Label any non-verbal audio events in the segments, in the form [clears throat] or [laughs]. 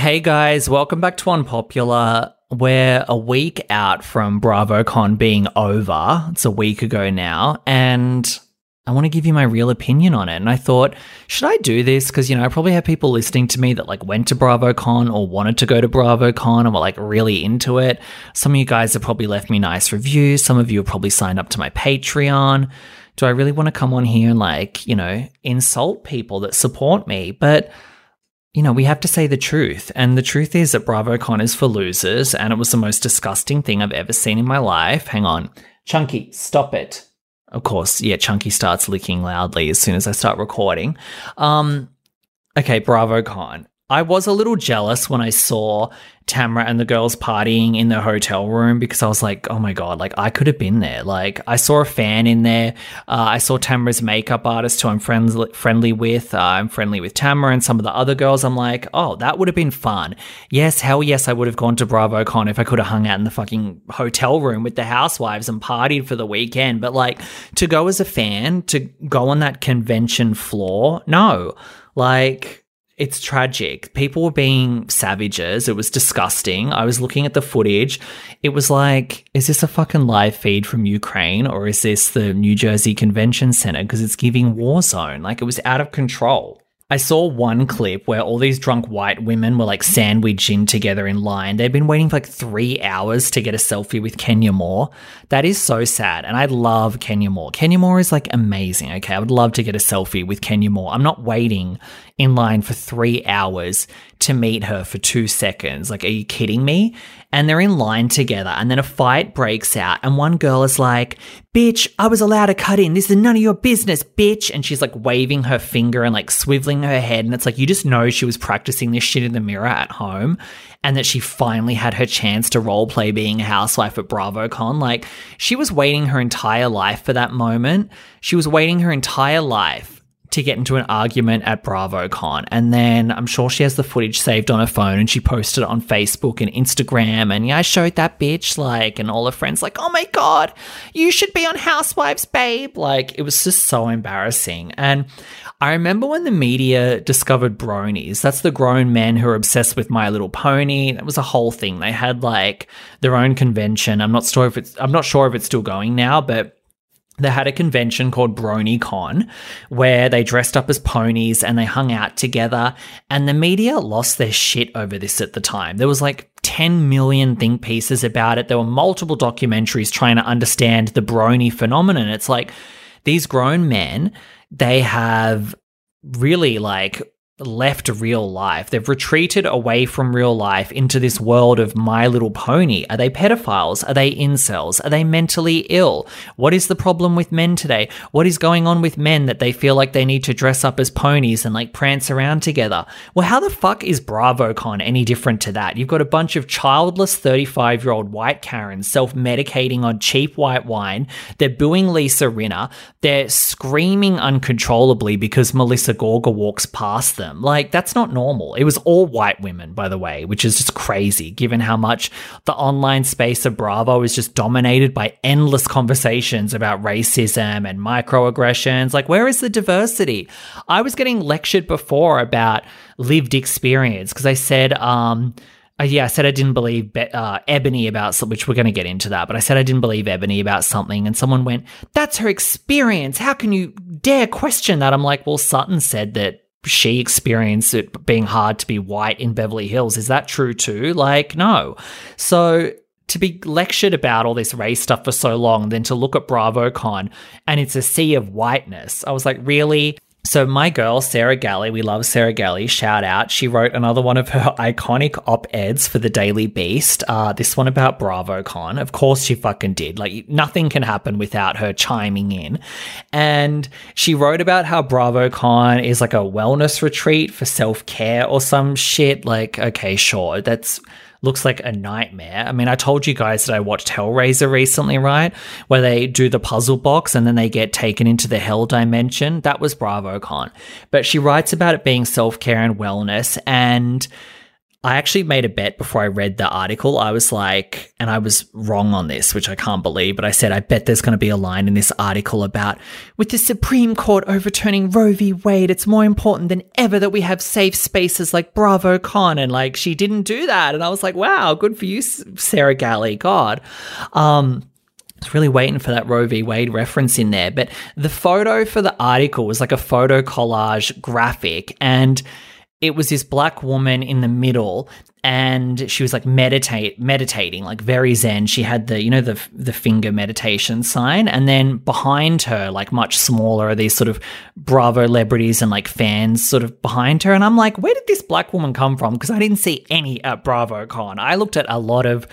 Hey guys, welcome back to Unpopular. We're a week out from BravoCon being over. It's a week ago now, and I want to give you my real opinion on it. And I thought, should I do this? Because, you know, I probably have people listening to me that like went to BravoCon or wanted to go to BravoCon and were like really into it. Some of you guys have probably left me nice reviews. Some of you have probably signed up to my Patreon. Do I really want to come on here and like, you know, insult people that support me? But you know, we have to say the truth. And the truth is that BravoCon is for losers, and it was the most disgusting thing I've ever seen in my life. Hang on. Chunky, stop it. Of course, yeah, Chunky starts licking loudly as soon as I start recording. Um, okay, BravoCon. I was a little jealous when I saw Tamra and the girls partying in the hotel room because I was like, oh my God, like I could have been there. Like I saw a fan in there. Uh, I saw Tamra's makeup artist who I'm friends, friendly with. Uh, I'm friendly with Tamra and some of the other girls. I'm like, oh, that would have been fun. Yes, hell yes, I would have gone to BravoCon if I could have hung out in the fucking hotel room with the housewives and partied for the weekend. But like to go as a fan, to go on that convention floor, no. Like, it's tragic. People were being savages. It was disgusting. I was looking at the footage. It was like, is this a fucking live feed from Ukraine or is this the New Jersey Convention Center? Because it's giving war zone. Like it was out of control. I saw one clip where all these drunk white women were like sandwiched in together in line. They'd been waiting for like three hours to get a selfie with Kenya Moore. That is so sad. And I love Kenya Moore. Kenya Moore is like amazing. Okay. I would love to get a selfie with Kenya Moore. I'm not waiting in line for three hours to meet her for two seconds. Like, are you kidding me? And they're in line together, and then a fight breaks out, and one girl is like, Bitch, I was allowed to cut in. This is none of your business, bitch. And she's like waving her finger and like swiveling her head. And it's like, you just know she was practicing this shit in the mirror at home and that she finally had her chance to role play being a housewife at BravoCon. Like, she was waiting her entire life for that moment. She was waiting her entire life to get into an argument at BravoCon. And then I'm sure she has the footage saved on her phone and she posted it on Facebook and Instagram. And yeah, I showed that bitch, like, and all her friends, like, oh my God, you should be on Housewives, babe. Like, it was just so embarrassing. And I remember when the media discovered bronies. That's the grown men who are obsessed with My Little Pony. That was a whole thing. They had like their own convention. I'm not sure if it's I'm not sure if it's still going now, but they had a convention called BronyCon where they dressed up as ponies and they hung out together. And the media lost their shit over this at the time. There was like 10 million think pieces about it. There were multiple documentaries trying to understand the brony phenomenon. It's like these grown men, they have really like left real life. They've retreated away from real life into this world of My Little Pony. Are they pedophiles? Are they incels? Are they mentally ill? What is the problem with men today? What is going on with men that they feel like they need to dress up as ponies and like prance around together? Well, how the fuck is BravoCon any different to that? You've got a bunch of childless 35 year old white Karens self medicating on cheap white wine. They're booing Lisa Rinna. They're screaming uncontrollably because Melissa Gorga walks past them them. Like, that's not normal. It was all white women, by the way, which is just crazy given how much the online space of Bravo is just dominated by endless conversations about racism and microaggressions. Like, where is the diversity? I was getting lectured before about lived experience because I said, um, uh, yeah, I said I didn't believe Be- uh, Eboni about something, which we're going to get into that, but I said I didn't believe Eboni about something, and someone went, That's her experience. How can you dare question that? I'm like, Well, Sutton said that she experienced it being hard to be white in Beverly Hills. Is that true too? Like, no. So to be lectured about all this race stuff for so long, then to look at BravoCon and it's a sea of whiteness, I was like, really? So my girl Sarah Galley, we love Sarah Galley. Shout out! She wrote another one of her [laughs] iconic op eds for the Daily Beast. Uh, this one about BravoCon. Of course, she fucking did. Like nothing can happen without her chiming in. And she wrote about how BravoCon is like a wellness retreat for self care or some shit. Like, okay, sure, that's looks like a nightmare. I mean, I told you guys that I watched Hellraiser recently, right? Where they do the puzzle box and then they get taken into the hell dimension. That was BravoCon. But she writes about it being self care and wellness. And I actually made a bet before I read the article. I was like, and I was wrong on this, which I can't believe, but I said, I bet there's going to be a line in this article about with the Supreme Court overturning Roe v. Wade, it's more important than ever that we have safe spaces like BravoCon. And like, she didn't do that. And I was like, wow, good for you, Sarah Galley. God. Um, I was really waiting for that Roe v. Wade reference in there. But the photo for the article was like a photo collage graphic. And it was this black woman in the middle and she was like meditate meditating like very zen. She had the you know the the finger meditation sign and then behind her like much smaller are these sort of bravo celebrities and like fans sort of behind her. And i'm like where did this black woman come from? Because i didn't see any at bravocon. I looked at a lot of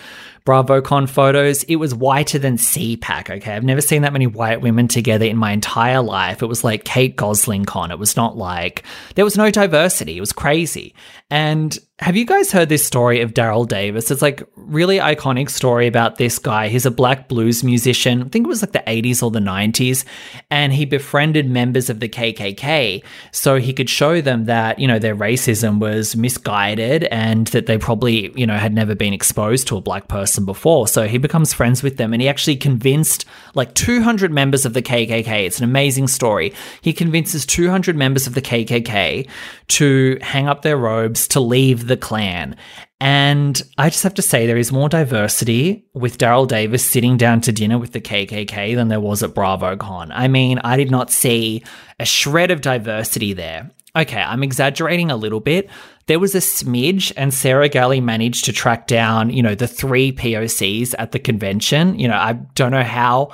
BravoCon photos, it was whiter than CPAC, okay? I've never seen that many white women together in my entire life. It was like Kate Gosselin con. It was not like, there was no diversity. It was crazy. And have you guys heard this story of Daryl Davis? It's like really iconic story about this guy. He's a black blues musician. I think it was like the 80s or the 90s, and he befriended members of the KKK so he could show them that, you know, their racism was misguided and that they probably, you know, had never been exposed to a black person before. So he becomes friends with them and he actually convinced like 200 members of the KKK. It's an amazing story. He convinces 200 members of the KKK to hang up their robes to leave the Klan. And I just have to say, there is more diversity with Daryl Davis sitting down to dinner with the KKK than there was at BravoCon. I mean, I did not see a shred of diversity there. Okay, I'm exaggerating a little bit. There was a smidge, and Sarah Galley managed to track down, you know, the three POCs at the convention. You know, I don't know how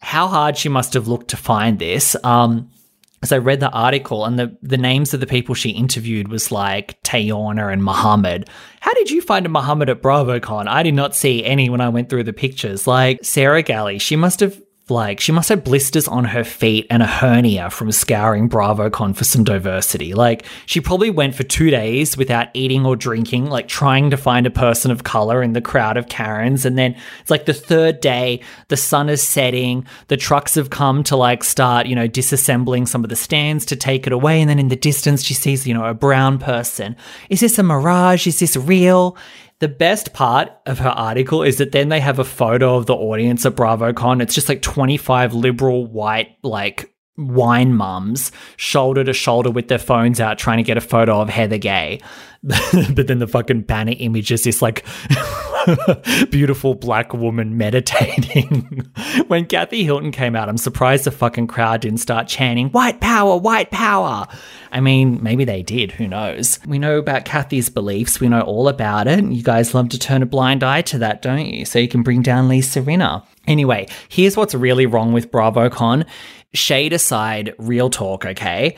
how hard she must have looked to find this. Um, as I read the article and the, the names of the people she interviewed was like Tayona and Muhammad. How did you find a Muhammad at BravoCon? I did not see any when I went through the pictures. Like Sarah Galley, she must have like she must have blisters on her feet and a hernia from scouring BravoCon for some diversity. Like she probably went for two days without eating or drinking, like trying to find a person of color in the crowd of Karens. And then it's like the third day, the sun is setting, the trucks have come to like start, you know, disassembling some of the stands to take it away. And then in the distance, she sees, you know, a brown person. Is this a mirage? Is this real? The best part of her article is that then they have a photo of the audience at BravoCon. It's just like 25 liberal white, like wine mums shoulder to shoulder with their phones out trying to get a photo of Heather Gay. [laughs] but then the fucking banner image is this like [laughs] beautiful black woman meditating. [laughs] when Kathy Hilton came out, I'm surprised the fucking crowd didn't start chanting, white power, white power. I mean, maybe they did, who knows? We know about Kathy's beliefs, we know all about it. You guys love to turn a blind eye to that, don't you? So you can bring down Lisa Rinna. Anyway, here's what's really wrong with BravoCon. Shade aside, real talk, okay?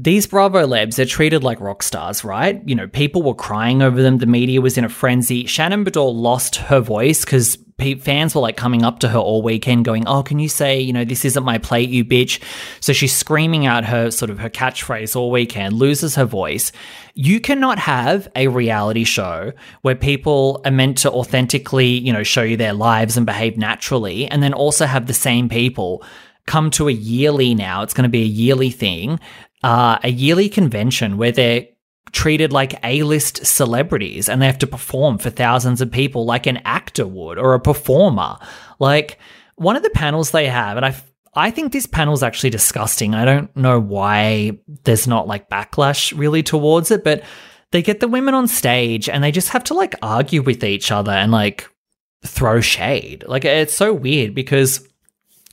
These Bravo Lebs, they're treated like rock stars, right? You know, people were crying over them. The media was in a frenzy. Shannon Beador lost her voice because fans were like coming up to her all weekend going, Oh, can you say, you know, this isn't my plate, you bitch? So she's screaming out her sort of her catchphrase all weekend, loses her voice. You cannot have a reality show where people are meant to authentically, you know, show you their lives and behave naturally, and then also have the same people come to a yearly now. It's going to be a yearly thing uh, a yearly convention where they're treated like A-list celebrities and they have to perform for thousands of people like an actor would or a performer. Like one of the panels they have, and I I think this panel's actually disgusting. I don't know why there's not like backlash really towards it, but they get the women on stage and they just have to like argue with each other and like throw shade. Like it's so weird because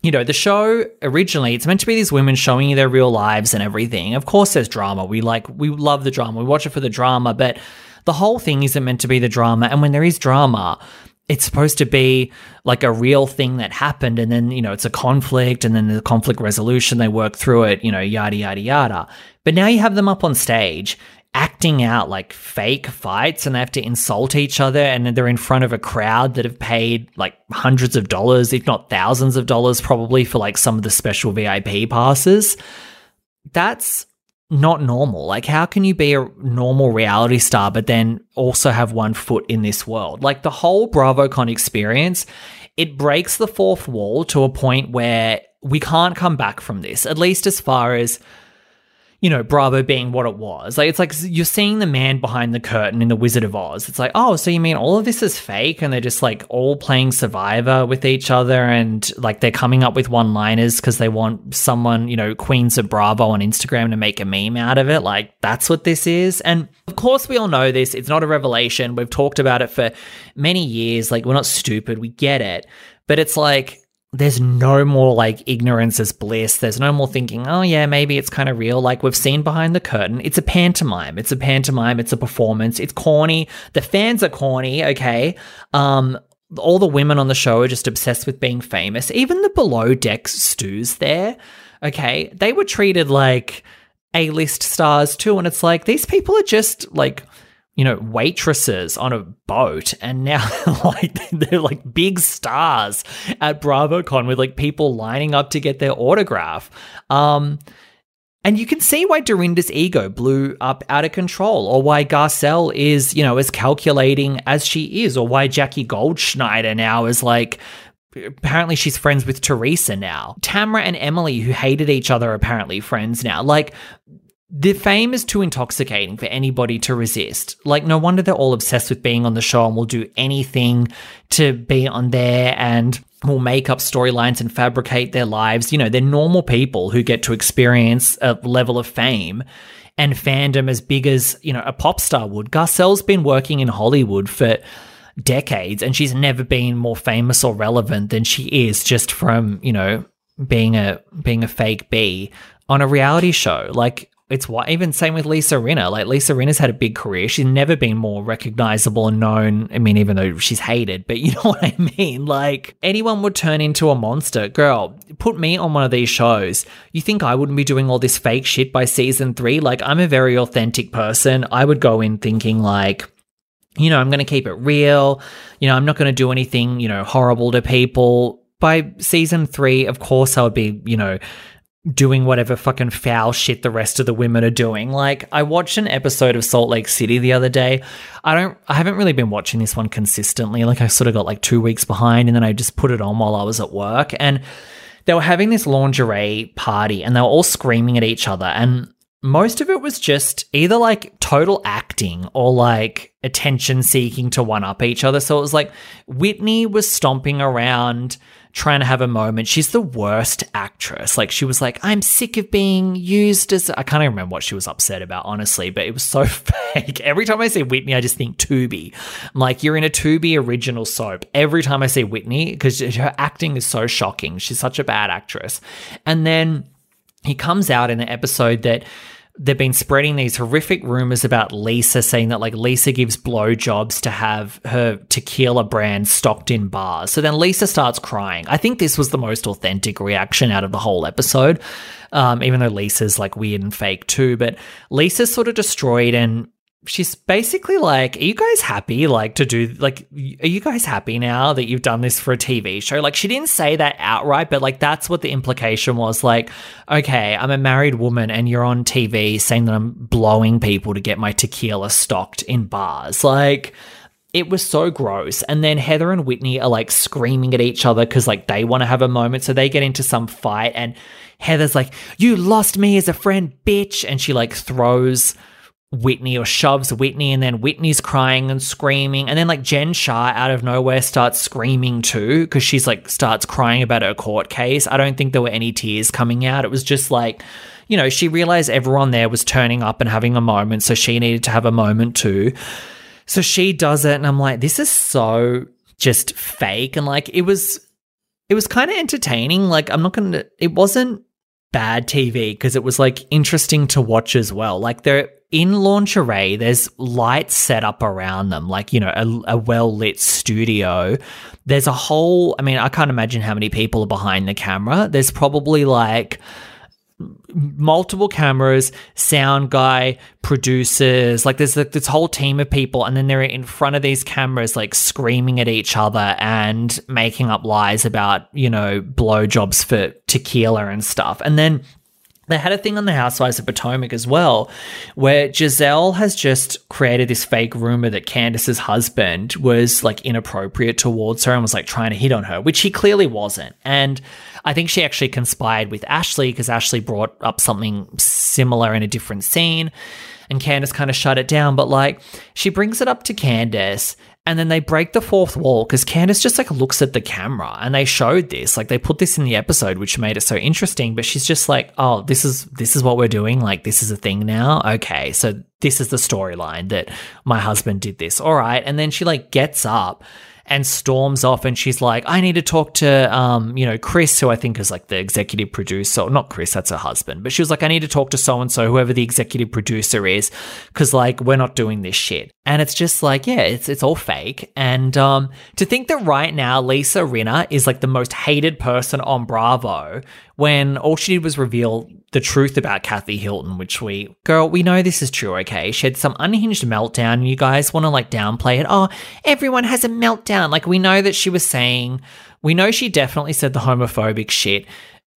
you know, the show originally, it's meant to be these women showing you their real lives and everything. Of course, there's drama. We like, we love the drama. We watch it for the drama, but the whole thing isn't meant to be the drama. And when there is drama, it's supposed to be like a real thing that happened. And then, you know, it's a conflict and then the conflict resolution, they work through it, you know, yada, yada, yada. But now you have them up on stage acting out like fake fights and they have to insult each other and they're in front of a crowd that have paid like hundreds of dollars, if not thousands of dollars, probably for like some of the special VIP passes. That's not normal. Like, how can you be a normal reality star, but then also have one foot in this world? Like, the whole BravoCon experience, it breaks the fourth wall to a point where we can't come back from this, at least as far as you know, Bravo being what it was. Like, it's like you're seeing the man behind the curtain in The Wizard of Oz. It's like, oh, so you mean all of this is fake and they're just like all playing Survivor with each other and like they're coming up with one liners because they want someone, you know, Queens of Bravo on Instagram to make a meme out of it. Like, that's what this is. And of course, we all know this. It's not a revelation. We've talked about it for many years. Like, we're not stupid. We get it. But it's like, there's no more like ignorance is bliss. There's no more thinking, oh yeah, maybe it's kind of real. Like we've seen behind the curtain. It's a pantomime. It's a pantomime. It's a performance. It's corny. The fans are corny. Okay. Um, all the women on the show are just obsessed with being famous. Even the below deck stews there. Okay. They were treated like A list stars too. And it's like, these people are just like, you know, waitresses on a boat, and now [laughs] like they're like big stars at BravoCon with like people lining up to get their autograph. Um, and you can see why Dorinda's ego blew up out of control, or why Garcelle is, you know, as calculating as she is, or why Jackie Goldschneider now is like apparently she's friends with Teresa now. Tamra and Emily, who hated each other, apparently friends now. Like the fame is too intoxicating for anybody to resist. Like, no wonder they're all obsessed with being on the show and will do anything to be on there and will make up storylines and fabricate their lives. You know, they're normal people who get to experience a level of fame and fandom as big as, you know, a pop star would. Garcelle's been working in Hollywood for decades and she's never been more famous or relevant than she is just from, you know, being a being a fake bee on a reality show. Like it's why even same with Lisa Rinna. Like Lisa Rinna's had a big career. She's never been more recognizable and known. I mean, even though she's hated, but [laughs] you know what I mean? Like anyone would turn into a monster. Girl, put me on one of these shows. You think I wouldn't be doing all this fake shit by season three? Like I'm a very authentic person. I would go in thinking like, you know, I'm going to keep it real. You know, I'm not going to do anything, you know, horrible to people. By season three, of course, I would be, you know, doing whatever fucking foul shit the rest of the women are doing. Like I watched an episode of Salt Lake City the other day. I don't I haven't really been watching this one consistently. Like I sort of got like 2 weeks behind and then I just put it on while I was at work and they were having this lingerie party and they were all screaming at each other and most of it was just either like total acting or like attention seeking to one up each other. So it was like Whitney was stomping around trying to have a moment. She's the worst actress. Like she was like, I'm sick of being used as I can't even remember what she was upset about, honestly, but it was so [laughs] fake. Every time I see Whitney, I just think Tubi. I'm like, you're in a Tubi original soap. Every time I see Whitney, because her acting is so shocking. She's such a bad actress. And then he comes out in the episode that they've been spreading these horrific rumors about Lisa saying that like Lisa gives blowjobs to have her tequila brand stocked in bars. So then Lisa starts crying. I think this was the most authentic reaction out of the whole episode. Um, even though Lisa's like weird and fake too, but Lisa's sort of destroyed and she's basically like, Are you guys happy? Like, to do, like, are you guys happy now that you've done this for a TV show? Like, she didn't say that outright, but like, that's what the implication was. Like, okay, I'm a married woman and you're on TV saying that I'm blowing people to get my tequila stocked in bars. Like, it was so gross. And then Heather and Whitney are like screaming at each other because like they want to have a moment. So they get into some fight and Heather's like, You lost me as a friend, bitch. And she like throws Whitney or shoves Whitney, and then Whitney's crying and screaming. And then, like, Jen Shah out of nowhere starts screaming too because she's like, starts crying about her court case. I don't think there were any tears coming out. It was just like, you know, she realized everyone there was turning up and having a moment. So she needed to have a moment too. So she does it. And I'm like, this is so just fake. And like, it was, it was kind of entertaining. Like, I'm not going to, it wasn't bad TV because it was like interesting to watch as well. Like, there, in lingerie, there's lights set up around them, like, you know, a, a well lit studio. There's a whole, I mean, I can't imagine how many people are behind the camera. There's probably like, multiple cameras, sound guy, producers, like there's this whole team of people, and then they're in front of these cameras, like screaming at each other and making up lies about, you know, blowjobs for tequila and stuff. And then they had a thing on the Housewives of Potomac as well, where Gizelle has just created this fake rumor that Candiace's husband was like inappropriate towards her and was like trying to hit on her, which he clearly wasn't. And I think she actually conspired with Ashley because Ashley brought up something similar in a different scene. And Candiace kind of shut it down, but like she brings it up to Candiace and then they break the fourth wall because Candiace just like looks at the camera and they showed this. Like they put this in the episode, which made it so interesting. But she's just like, oh, this is this is what we're doing. Like this is a thing now. Okay. So this is the storyline that my husband did this. All right. And then she like gets up and storms off and she's like, I need to talk to, um, you know, Chris, who I think is like the executive producer. Not Chris, that's her husband. But she was like, I need to talk to so and so, whoever the executive producer is, because like we're not doing this shit. And it's just like, yeah, it's it's all fake. And um, to think that right now Lisa Rinna is like the most hated person on Bravo when all she did was reveal the truth about Kathy Hilton, which we, girl, we know this is true, okay? She had some unhinged meltdown, and you guys want to like downplay it. Oh, everyone has a meltdown. Like, we know that she was saying, we know she definitely said the homophobic shit.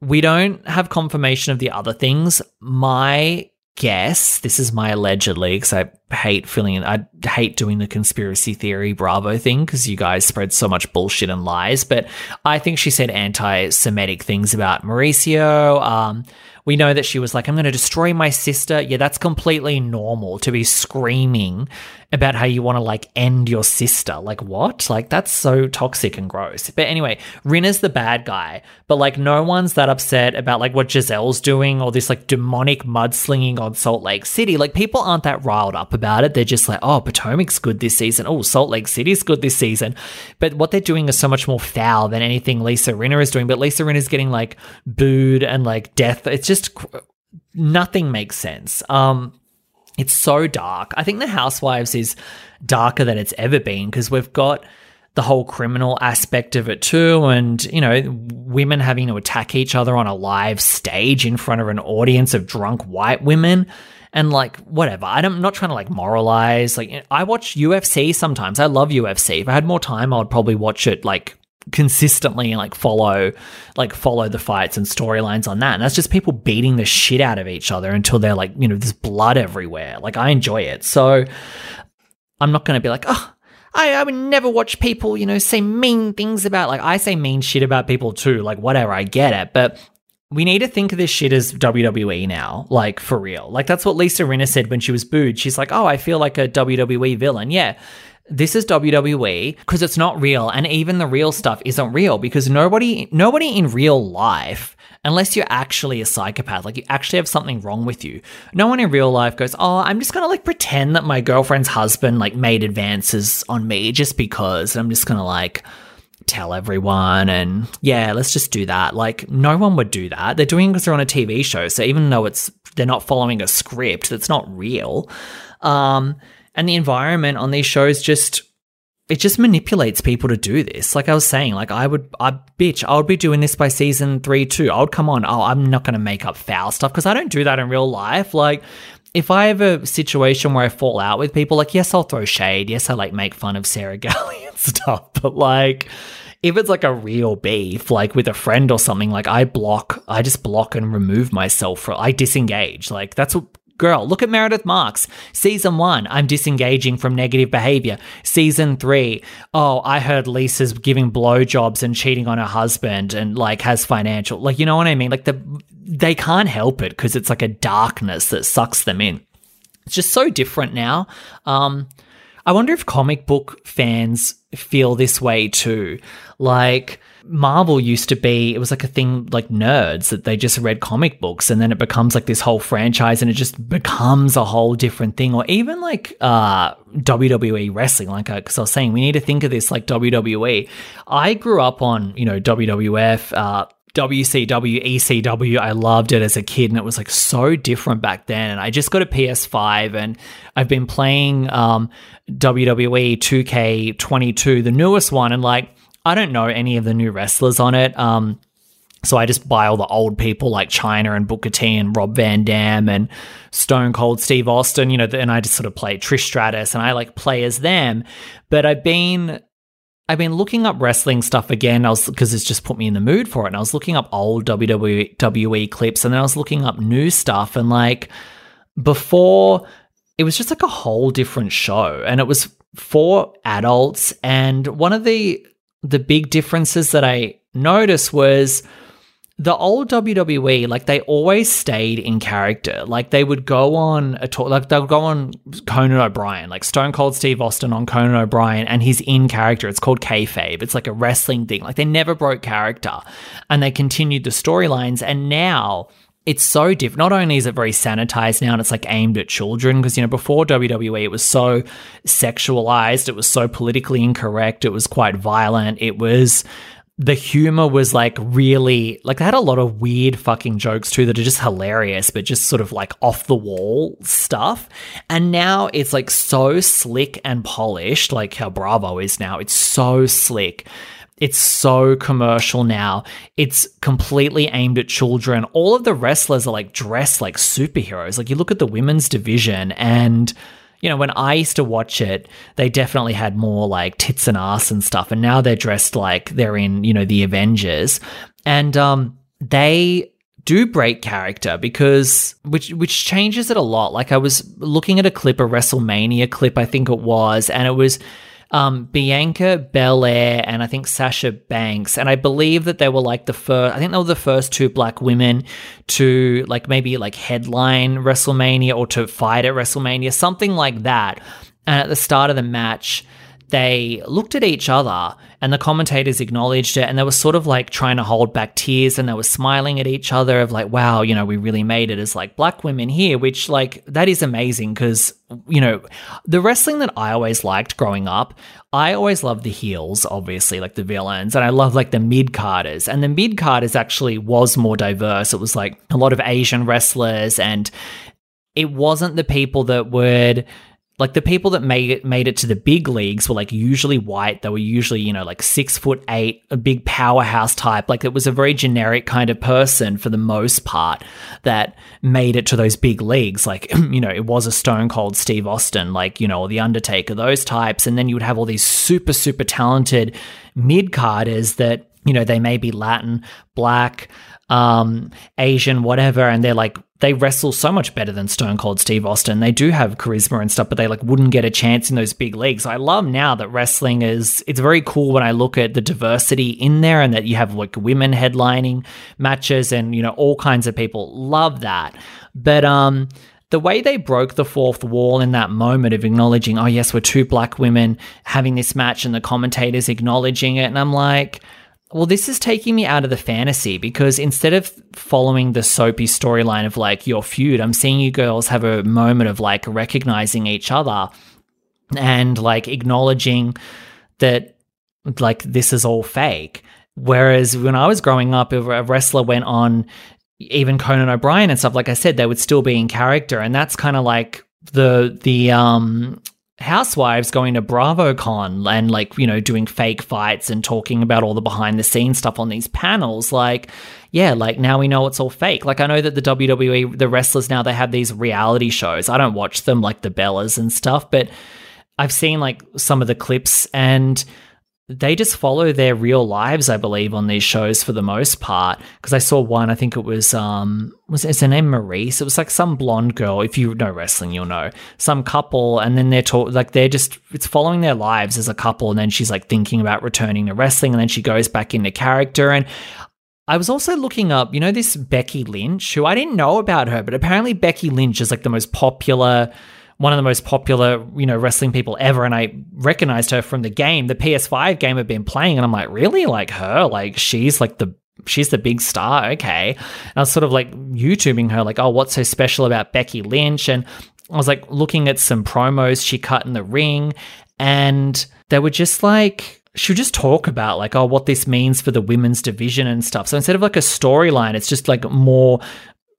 We don't have confirmation of the other things. My guess, this is my allegedly, because I hate filling in, I hate doing the conspiracy theory Bravo thing because you guys spread so much bullshit and lies. But I think she said anti Semitic things about Mauricio. Um, we know that she was like, I'm going to destroy my sister. Yeah, that's completely normal to be screaming about how you want to like end your sister. Like, what? Like, that's so toxic and gross. But anyway, Rinna's the bad guy, but like, no one's that upset about like what Gizelle's doing or this like demonic mudslinging on Salt Lake City. Like, people aren't that riled up about it. They're just like, oh, Potomac's good this season. Oh, Salt Lake City's good this season. But what they're doing is so much more foul than anything Lisa Rinna is doing. But Lisa Rinna is getting like booed and like death. It's just nothing makes sense. Um, it's so dark. I think The Housewives is darker than it's ever been because we've got the whole criminal aspect of it too and you know women having to attack each other on a live stage in front of an audience of drunk white women and like whatever. I'm not trying to like moralize like i watch ufc sometimes. I love ufc if i had more time i would probably watch it like consistently like follow like follow the fights and storylines on that and that's just people beating the shit out of each other until they're like you know there's blood everywhere like i enjoy it so i'm not going to be like oh I, I would never watch people, you know, say mean things about like I say mean shit about people too, like whatever, I get it. But we need to think of this shit as WWE now, like for real. Like that's what Lisa Rinna said when she was booed. She's like, "Oh, I feel like a WWE villain." Yeah, this is WWE because it's not real and even the real stuff isn't real because nobody nobody in real life unless you're actually a psychopath like you actually have something wrong with you no one in real life goes oh i'm just gonna like pretend that my girlfriend's husband like made advances on me just because i'm just gonna like tell everyone and yeah let's just do that. Like no one would do that. They're doing it because they're on a tv show so even though it's they're not following a script that's not real. Um and the environment on these shows just it just manipulates people to do this. Like I was saying, like I would, I bitch, I would be doing this by season three too. I would come on. Oh, I'm not to make up foul stuff because I don't do that in real life. Like if I have a situation where I fall out with people, like yes, I'll throw shade. Yes, I like make fun of Sarah [laughs] Galley and stuff. But like if it's like a real beef, like with a friend or something, like I block, I just block and remove myself. For, I disengage. Like that's what girl. Look at Meredith Marks. Season one, I'm disengaging from negative behavior. Season three, oh, I heard Lisa's giving blowjobs and cheating on her husband and like has financial, like, you know what I mean? Like the, they can't help it because it's like a darkness that sucks them in. It's just so different now. Um, I wonder if comic book fans feel this way too. Like, Marvel used to be, it was like a thing like nerds that they just read comic books and then it becomes like this whole franchise and it just becomes a whole different thing. Or even like uh, WWE wrestling, like, because uh, I was saying, we need to think of this like WWE. I grew up on, you know, WWF, uh, WCW, ECW. I loved it as a kid and it was like so different back then. And I just got a PS5 and I've been playing um, WWE 2K22, the newest one, and like I don't know any of the new wrestlers on it. Um, so I just buy all the old people like Chyna and Booker T and Rob Van Dam and Stone Cold Steve Austin, you know, and I just sort of play Trish Stratus and I like play as them. But I've been I've been looking up wrestling stuff again. I was because it's just put me in the mood for it. And I was looking up old WWE clips and then I was looking up new stuff and like before it was just like a whole different show and it was for adults and one of the the big differences that I noticed was the old WWE, like they always stayed in character. Like they would go on a talk, like they'll go on Conan O'Brien, like Stone Cold Steve Austin on Conan O'Brien, and he's in character. It's called kayfabe. It's like a wrestling thing. Like they never broke character, and they continued the storylines. And now it's so different. Not only is it very sanitized now and it's like aimed at children, because, you know, before WWE, it was so sexualized, it was so politically incorrect, it was quite violent, it was the humor was like really like they had a lot of weird fucking jokes too that are just hilarious but just sort of like off the wall stuff and now it's like so slick and polished like how bravo is now it's so slick it's so commercial now it's completely aimed at children all of the wrestlers are like dressed like superheroes like you look at the women's division and you know, when I used to watch it, they definitely had more like tits and ass and stuff. And now they're dressed like they're in, you know, the Avengers. And um, they do break character because which which changes it a lot. Like I was looking at a clip, a WrestleMania clip, I think it was, and it was um, Bianca Belair and I think Sasha Banks. And I believe that they were like the first, I think they were the first two black women to like maybe like headline WrestleMania or to fight at WrestleMania, something like that. And at the start of the match, they looked at each other and the commentators acknowledged it and they were sort of like trying to hold back tears and they were smiling at each other of like wow you know we really made it as like black women here which like that is amazing because you know the wrestling that i always liked growing up i always loved the heels obviously like the villains and i love like the mid carders and the mid carders actually was more diverse. It was like a lot of asian wrestlers and it wasn't the people that would like the people that made it made it to the big leagues were like usually white. They were usually, you know, like six foot eight, a big powerhouse type. Like it was a very generic kind of person for the most part that made it to those big leagues. Like, [clears throat] you know, it was a stone cold Steve Austin, like, you know, or The Undertaker, those types. And then you would have all these super, super talented mid carders that, you know, they may be Latin, black, um, Asian, whatever, and they're like they wrestle so much better than Stone Cold Steve Austin. They do have charisma and stuff, but they like wouldn't get a chance in those big leagues. I love now that wrestling is it's very cool when I look at the diversity in there and that you have like women headlining matches and you know all kinds of people. Love that. But um the way they broke the fourth wall in that moment of acknowledging, oh yes, we're two black women having this match and the commentators acknowledging it and I'm like well, this is taking me out of the fantasy because instead of following the soapy storyline of like your feud, I'm seeing you girls have a moment of like recognizing each other and like acknowledging that like this is all fake. Whereas when I was growing up, if a wrestler went on even Conan O'Brien and stuff, like I said, they would still be in character. And that's kind of like the the um housewives going to BravoCon and like, you know, doing fake fights and talking about all the behind the scenes stuff on these panels. Like, yeah, like now we know it's all fake. Like I know that the WWE, the wrestlers now, they have these reality shows. I don't watch them like the Bellas and stuff, but I've seen like some of the clips and they just follow their real lives, I believe, on these shows for the most part. Because I saw one, I think it was um was is her name Maryse? It was like some blonde girl. If you know wrestling, you'll know some couple, and then they're talk like they're just it's following their lives as a couple, and then she's like thinking about returning to wrestling, and then she goes back into character. And I was also looking up, you know, this Becky Lynch, who I didn't know about her, but apparently Becky Lynch is like the most popular one of the most popular, you know, wrestling people ever. And I recognized her from the game, the PS5 game I've been playing. And I'm like, really? Like her? Like she's like the she's the big star. Okay. And I was sort of like YouTubing her, like, oh, what's so special about Becky Lynch? And I was like looking at some promos she cut in the ring, and they were just like she would just talk about like oh what this means for the women's division and stuff so instead of like a storyline it's just like more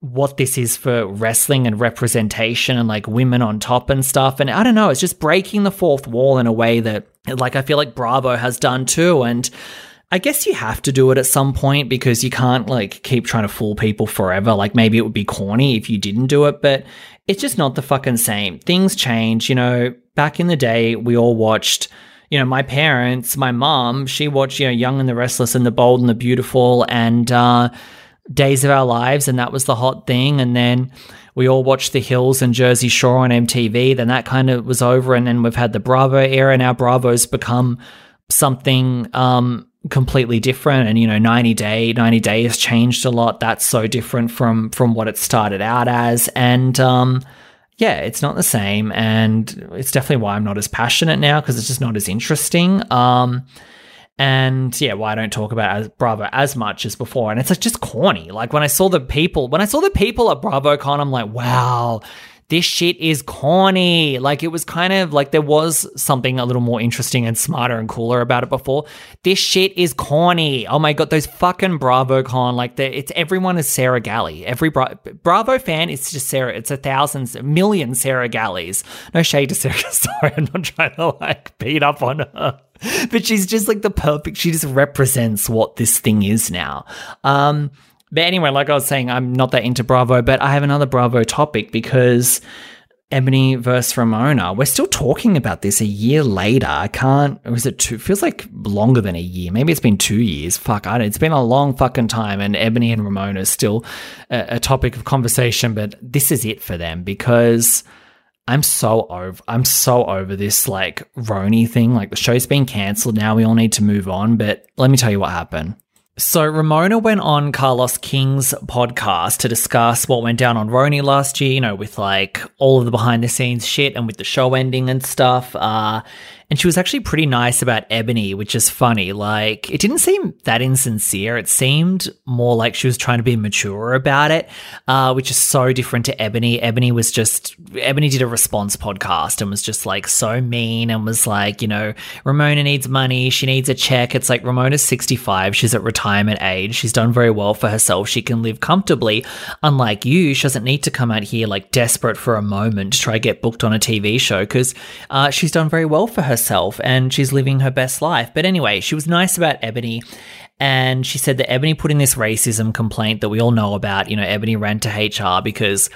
what this is for wrestling and representation and like women on top and stuff. And I don't know, it's just breaking the fourth wall in a way that like I feel like Bravo has done too. And I guess you have to do it at some point because you can't like keep trying to fool people forever. Like maybe it would be corny if you didn't do it, but it's just not the fucking same. Things change, you know. Back in the day, we all watched you know, my parents, my mom, she watched, you know, Young and the Restless and the Bold and the Beautiful and uh days of our lives, and that was the hot thing. And then we all watched The Hills and Jersey Shore on MTV. Then that kind of was over, and then we've had the Bravo era. And Now Bravo's become something, um, completely different and you know 90 day 90 day has changed a lot that's so different from from what it started out as and um yeah it's not the same and it's definitely why i'm not as passionate now because it's just not as interesting um and yeah, why I don't talk about Bravo as much as before. And it's like just corny. Like when I saw the people, when I saw the people at BravoCon, I'm like, wow, this shit is corny. Like it was kind of like there was something a little more interesting and smarter and cooler about it before. This shit is corny. Oh my god, those fucking BravoCon, like it's everyone is Sarah Galley. Every Bra- Bravo fan is just Sarah. It's a thousands, a million Sarah Galleys. No shade to Sarah. [laughs] Sorry, I'm not trying to like beat up on her. [laughs] But she's just like the perfect, she just represents what this thing is now. Um, but anyway, like I was saying, I'm not that into Bravo, but I have another Bravo topic because Eboni versus Ramona. We're still talking about this a year later. I can't. Was it two? Feels like longer than a year. Maybe it's been two years. Fuck, I don't. It's been a long fucking time, and Eboni and Ramona is still a, a topic of conversation. But this is it for them because I'm so over. I'm so over this like RHONY thing. Like the show's been cancelled now. We all need to move on. But let me tell you what happened. So Ramona went on Carlos King's podcast to discuss what went down on RHONY last year, you know, with like all of the behind the scenes shit and with the show ending and stuff. Uh, and she was actually pretty nice about Eboni, which is funny. Like, it didn't seem that insincere. It seemed more like she was trying to be mature about it, uh, which is so different to Eboni. Eboni was just, Eboni did a response podcast and was just like so mean and was like, you know, Ramona needs money. She needs a check. It's like Ramona's 65. She's at retirement age. She's done very well for herself. She can live comfortably. Unlike you, she doesn't need to come out here like desperate for a moment to try to get booked on a TV show because uh, she's done very well for herself herself and she's living her best life. But anyway, she was nice about Eboni. And she said that Eboni put in this racism complaint that we all know about. You know, Eboni ran to HR because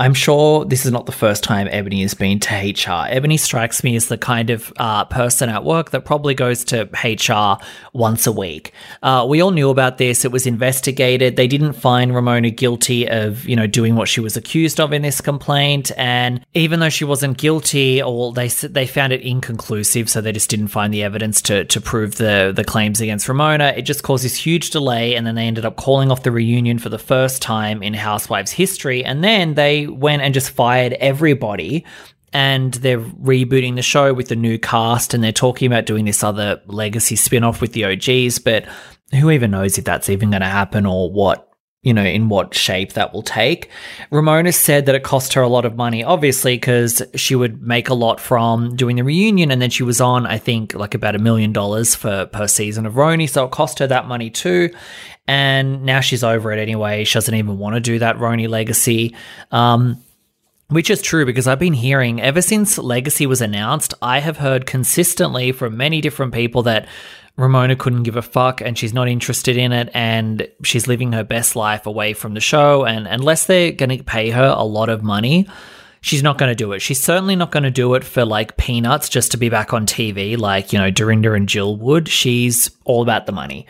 I'm sure this is not the first time Eboni has been to HR. Eboni strikes me as the kind of uh, person at work that probably goes to HR once a week. Uh, we all knew about this. It was investigated. They didn't find Ramona guilty of, you know, doing what she was accused of in this complaint. And even though she wasn't guilty, or they they found it inconclusive, so they just didn't find the evidence to to prove the the claims against Ramona. It just caused this huge delay, and then they ended up calling off the reunion for the first time in Housewives history. And then they went and just fired everybody and they're rebooting the show with the new cast and they're talking about doing this other legacy spin-off with the OGs but who even knows if that's even going to happen or what you know in what shape that will take. Ramona said that it cost her a lot of money obviously because she would make a lot from doing the reunion and then she was on i think like about a million dollars for per season of RHONY so it cost her that money too and now she's over it anyway. She doesn't even want to do that RHONY Legacy. Um, which is true because I've been hearing ever since Legacy was announced, I have heard consistently from many different people that Ramona couldn't give a fuck and she's not interested in it and she's living her best life away from the show. And unless they're going to pay her a lot of money, she's not going to do it. She's certainly not going to do it for like peanuts just to be back on TV, like, you know, Dorinda and Jill would. She's all about the money.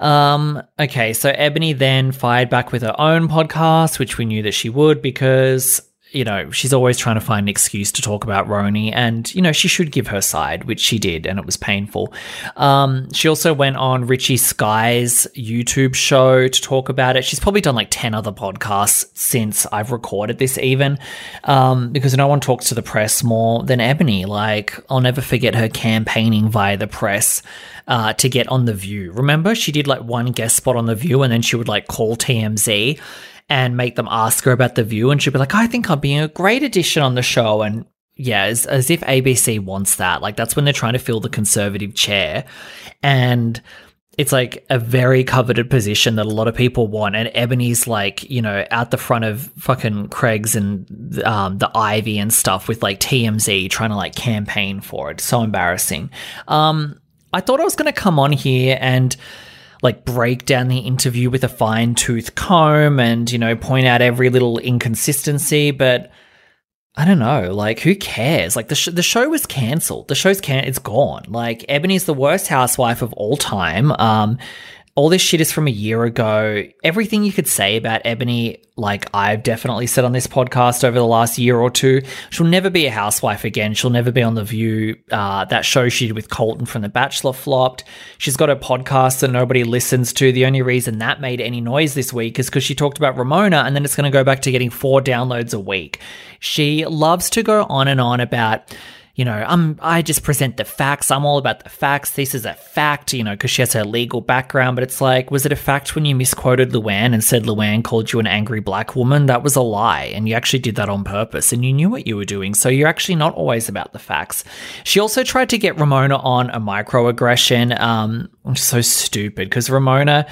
Um, okay, so Eboni then fired back with her own podcast, which we knew that she would because you know, she's always trying to find an excuse to talk about RHONY, and, you know, she should give her side, which she did, and it was painful. Um, she also went on Richie Sky's YouTube show to talk about it. She's probably done like 10 other podcasts since I've recorded this, even, um, because no one talks to the press more than Eboni. Like, I'll never forget her campaigning via the press. Uh, to get on The View. Remember, she did like one guest spot on The View and then she would like call TMZ and make them ask her about the view and she'd be like i think i'm being a great addition on the show and yeah as, as if abc wants that like that's when they're trying to fill the conservative chair and it's like a very coveted position that a lot of people want. And Eboni's like, you know, out the front of fucking Craig's and um, the Ivy and stuff with like TMZ trying to like campaign for it. So embarrassing. Um, I thought I was going to come on here and like break down the interview with a fine tooth comb and, you know, point out every little inconsistency, but I don't know, like who cares? Like the sh- the show was cancelled. The show's can it's gone. Like Eboni's the worst housewife of all time. Um all this shit is from a year ago. Everything you could say about Eboni, like I've definitely said on this podcast over the last year or two, she'll never be a housewife again. She'll never be on The View. Uh, that show she did with Colton from The Bachelor flopped. She's got a podcast that nobody listens to. The only reason that made any noise this week is because she talked about Ramona, and then it's going to go back to getting four downloads a week. She loves to go on and on about you know, I'm I just present the facts. I'm all about the facts. This is a fact, you know, because she has her legal background. But it's like, was it a fact when you misquoted Luann and said Luann called you an angry black woman? That was a lie, and you actually did that on purpose, and you knew what you were doing. So you're actually not always about the facts. She also tried to get Ramona on a microaggression. Um, so stupid because Ramona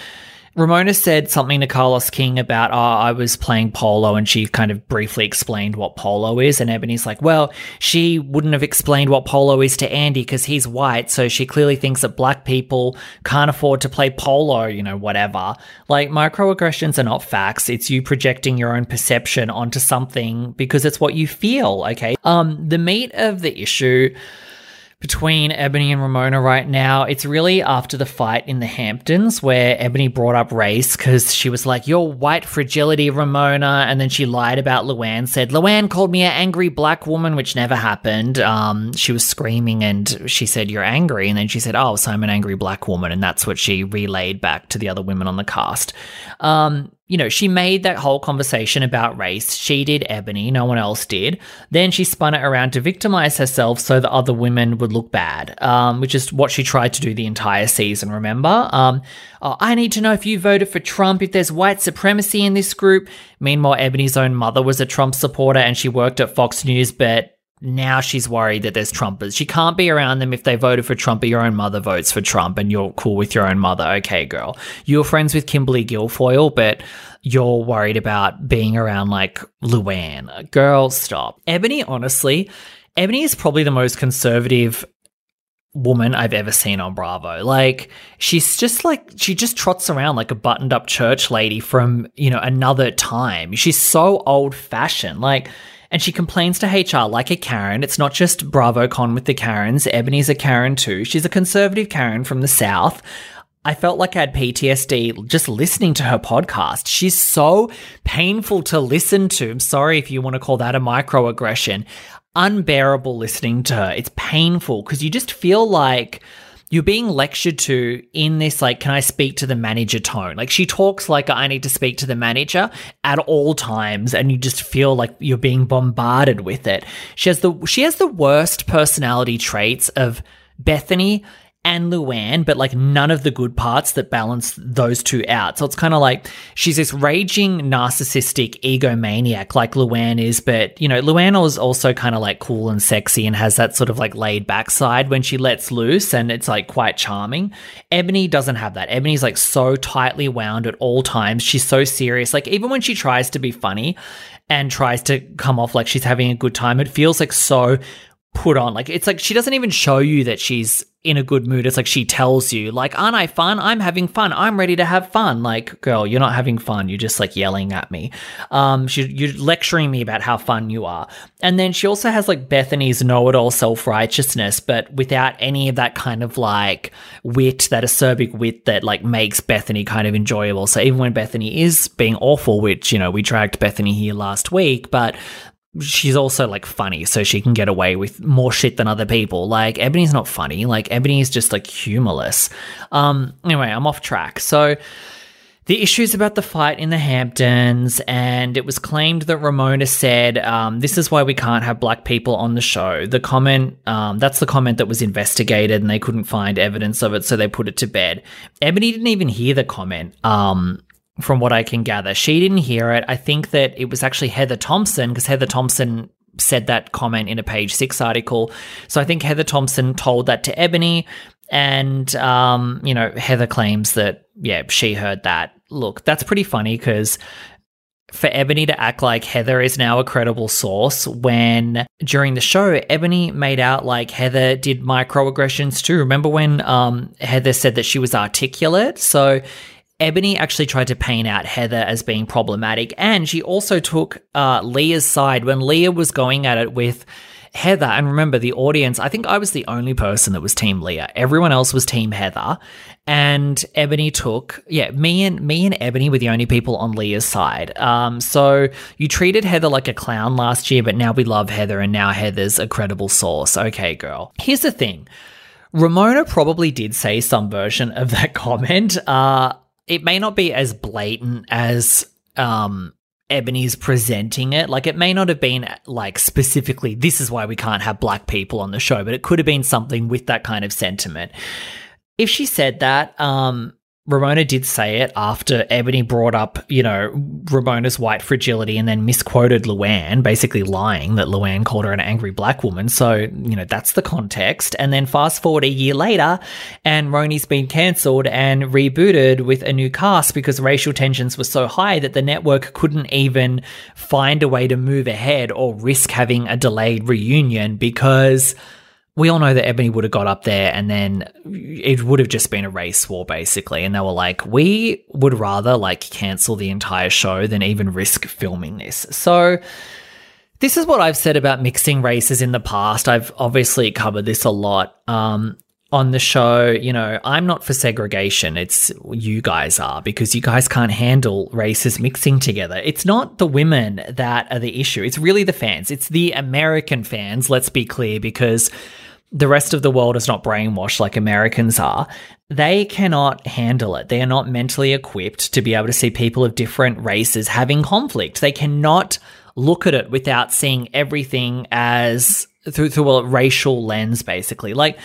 Ramona said something to Carlos King about, oh, I was playing polo, and she kind of briefly explained what polo is. And Eboni's like, well, she wouldn't have explained what polo is to Andy because he's white. So she clearly thinks that black people can't afford to play polo, you know, whatever. Like, microaggressions are not facts. It's you projecting your own perception onto something because it's what you feel, okay? Um, the meat of the issue between Eboni and Ramona right now. It's really after the fight in the Hamptons where Eboni brought up race because she was like, You're white fragility, Ramona. And then she lied about Luann, said, Luann called me an angry black woman, which never happened. Um, she was screaming and she said, You're angry. And then she said, Oh, so I'm an angry black woman. And that's what she relayed back to the other women on the cast. Um, you know, she made that whole conversation about race. She did Eboni, no one else did. Then she spun it around to victimize herself so that other women would look bad, um, which is what she tried to do the entire season, remember? Um, oh, I need to know if you voted for Trump, if there's white supremacy in this group. Meanwhile, Eboni's own mother was a Trump supporter and she worked at Fox News, but now she's worried that there's Trumpers. She can't be around them if they voted for Trump, but your own mother votes for Trump and you're cool with your own mother. Okay, girl. You're friends with Kimberly Guilfoyle, but you're worried about being around like Luann. Girl, stop. Eboni, honestly, Eboni is probably the most conservative woman I've ever seen on Bravo. Like she's just like she just trots around like a buttoned up church lady from, you know, another time. She's so old fashioned. Like and she complains to HR like a Karen. It's not just BravoCon with the Karens. Eboni's a Karen too. She's a conservative Karen from the South. I felt like I had PTSD just listening to her podcast. She's so painful to listen to. I'm sorry if you want to call that a microaggression. Unbearable listening to her. It's painful because you just feel like you're being lectured to in this like can i speak to the manager tone? Like she talks like i need to speak to the manager at all times and you just feel like you're being bombarded with it. She has the she has the worst personality traits of bethenny and Luann, but like none of the good parts that balance those two out. So it's kind of like she's this raging narcissistic egomaniac like Luann is, but you know, Luann is also kind of like cool and sexy and has that sort of like laid back side when she lets loose and it's like quite charming. Eboni doesn't have that. Eboni's like so tightly wound at all times. She's so serious. Like even when she tries to be funny and tries to come off like she's having a good time, it feels like so put on. Like it's like she doesn't even show you that she's in a good mood. It's like she tells you, like, aren't I fun? I'm having fun. I'm ready to have fun. Like, girl, you're not having fun. You're just like yelling at me. Um, she, you're lecturing me about how fun you are. And then she also has like Bethenny's know-it-all self-righteousness, but without any of that kind of like wit, that acerbic wit that like makes Bethenny kind of enjoyable. So even when Bethenny is being awful, which, you know, we dragged Bethenny here last week, but she's also like funny, so she can get away with more shit than other people. Like Eboni's not funny. Like Eboni is just like humorless. Um. Anyway, I'm off track. So. The issues about the fight in the Hamptons, and it was claimed that Ramona said, um, This is why we can't have black people on the show. The comment, um, that's the comment that was investigated, and they couldn't find evidence of it, so they put it to bed. Eboni didn't even hear the comment. Um, from what I can gather. She didn't hear it. I think that it was actually Heather Thomson, because Heather Thomson said that comment in a page six article. So I think Heather Thomson told that to Eboni. And, um, you know, Heather claims that, yeah, she heard that. Look, that's pretty funny because for Eboni to act like Heather is now a credible source when during the show, Eboni made out like Heather did microaggressions too. Remember when um, Heather said that she was articulate? So Eboni actually tried to paint out Heather as being problematic, and she also took uh, Leah's side when Leah was going at it with Heather, and remember the audience, I think I was the only person that was Team Leah. Everyone else was Team Heather. And Eboni took, yeah, me and me and Eboni were the only people on Leah's side. Um, so you treated Heather like a clown last year, but now we love Heather, and now Heather's a credible source. Okay, girl. Here's the thing. Ramona probably did say some version of that [laughs] comment. Uh, it may not be as blatant as um, Eboni's presenting it. Like, it may not have been like specifically, this is why we can't have black people on the show, but it could have been something with that kind of sentiment. If she said that, um, Ramona did say it after Eboni brought up, you know, Ramona's white fragility and then misquoted Luann, basically lying that Luann called her an angry black woman. So, you know, that's the context. And then fast forward a year later, and RHONY's been cancelled and rebooted with a new cast because racial tensions were so high that the network couldn't even find a way to move ahead or risk having a delayed reunion because we all know that Eboni would have got up there and then it would have just been a race war basically. And they were like, we would rather like cancel the entire show than even risk filming this. So this is what I've said about mixing races in the past. I've obviously covered this a lot. Um, on the show, you know, I'm not for segregation. It's you guys are because you guys can't handle races mixing together. It's not the women that are the issue. It's really the fans. It's the American fans, let's be clear, because the rest of the world is not brainwashed like Americans are, they cannot handle it. They are not mentally equipped to be able to see people of different races having conflict. They cannot look at it without seeing everything as through through a racial lens, basically. Like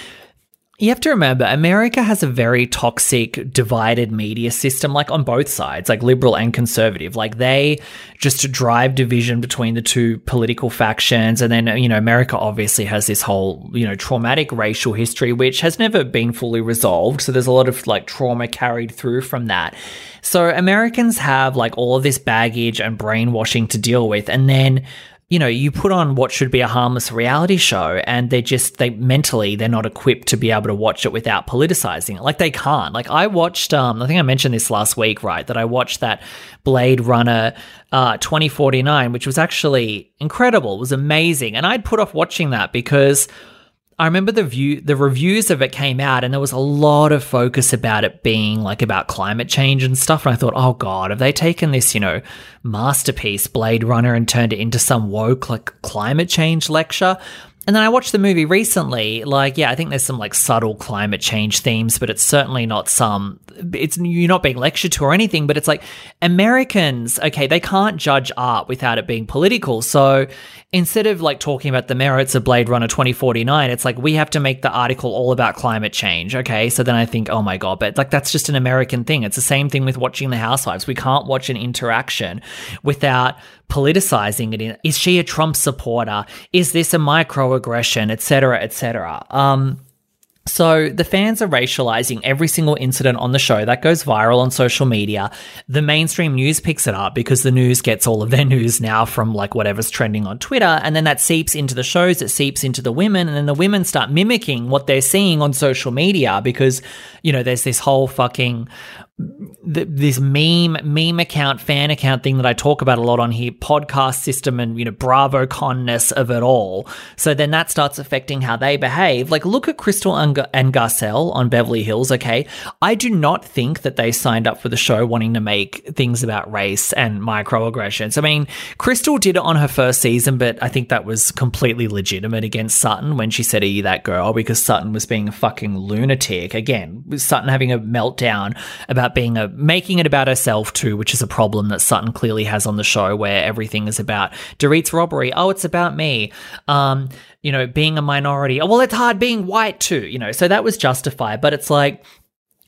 you have to remember, America has a very toxic, divided media system, like on both sides, like liberal and conservative. Like they just drive division between the two political factions. And then, you know, America obviously has this whole, you know, traumatic racial history, which has never been fully resolved. So there's a lot of like trauma carried through from that. So Americans have like all of this baggage and brainwashing to deal with. And then, you know, you put on what should be a harmless reality show and they're just, they mentally, they're not equipped to be able to watch it without politicizing it. Like they can't. Like I watched, um, I think I mentioned this last week, right? That I watched that Blade Runner uh, 2049, which was actually incredible. It was amazing. And I'd put off watching that because I remember the view the reviews of it came out and there was a lot of focus about it being like about climate change and stuff. And I thought oh god have they taken this you know masterpiece Blade Runner and turned it into some woke like climate change lecture and then I watched the movie recently. Like, yeah, I think there's some like subtle climate change themes, but it's certainly not some. It's you're not being lectured to or anything. But it's like Americans, okay, they can't judge art without it being political. So instead of like talking about the merits of Blade Runner 2049, it's like we have to make the article all about climate change. Okay, so then I think, oh my god, but like that's just an American thing. It's the same thing with watching The Housewives. We can't watch an interaction without politicizing it is she a Trump supporter? Is this a microaggression, etc., etc. Um, so the fans are racializing every single incident on the show that goes viral on social media. The mainstream news picks it up because the news gets all of their [laughs] news now from like whatever's trending on Twitter. And then that seeps into the shows, it seeps into the women. And then the women start mimicking what they're seeing on social media because, you know, there's this whole fucking this meme meme account fan account thing that I talk about a lot on here podcast system and you know bravo conness of it all. So then that starts affecting how they behave. Like look at Crystal and, and Garcelle on Beverly Hills okay? I do not think that they signed up for the show wanting to make things about race and microaggressions. I mean Crystal did it on her first season but I think that was completely legitimate against Sutton when she said are you that girl? Because Sutton was being a fucking lunatic. Again Sutton having a meltdown about about being a making it about herself too, which is a problem that Sutton clearly has on the show, where everything is about Dorit's robbery. Oh, it's about me. Um, you know, being a minority. Oh, well, it's hard being white too. You know, so that was justified, but it's like.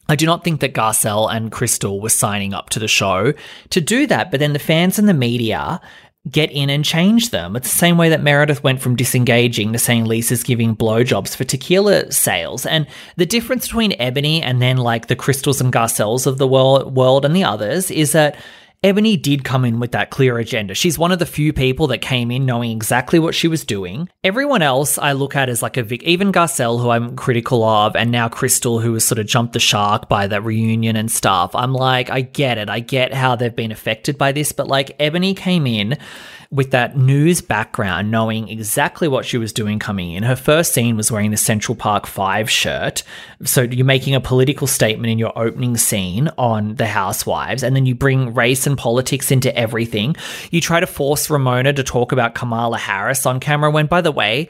I do not think that Garcelle and Crystal were signing up to the show to do that, but then the fans and the media get in and change them. It's the same way that Meredith went from disengaging to saying Lisa's giving blowjobs for tequila sales. And the difference between Eboni and then like the Crystals and Garcelles of the world, world and the others is that Eboni did come in with that clear agenda. She's one of the few people that came in knowing exactly what she was doing. Everyone else I look at as like a Vic, even Garcelle, who I'm critical of, and now Crystal, who has sort of jumped the shark by that reunion and stuff. I'm like, I get it. I get how they've been affected by this, but like Eboni came in with that news background, knowing exactly what she was doing coming in. Her first scene was wearing the Central Park 5 shirt. So you're making a political statement in your opening scene on The Housewives, and then you bring race and politics into everything. You try to force Ramona to talk about Kamala Harris on camera, when, by the way,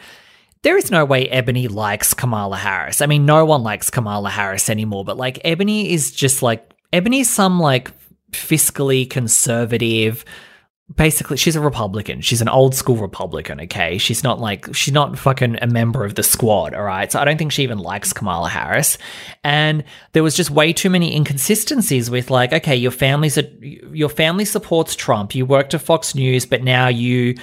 there is no way Eboni likes Kamala Harris. I mean, no one likes Kamala Harris anymore, but like Eboni is just like, Eboni's some like fiscally conservative, basically she's a republican. She's an old school republican okay? She's not like she's not fucking a member of the squad all right? So i don't think she even likes kamala harris. And there was just way too many inconsistencies with like okay your family's a your family supports trump. You worked at fox news but now you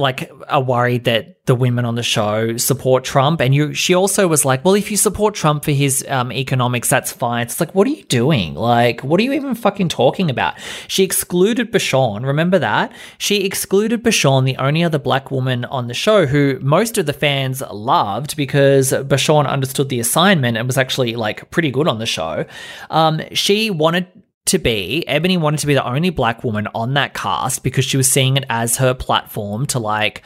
like are worried that the women on the show support Trump, and you. She also was like, "Well, if you support Trump for his um, economics, that's fine." It's like, what are you doing? Like, what are you even fucking talking about? She excluded Bershan. Remember that she excluded Bershan, the only other black woman on the show, who most of the fans loved because Bershan understood the assignment and was actually like pretty good on the show. Um, she wanted to be, Eboni wanted to be the only black woman on that cast because she was seeing it as her platform to like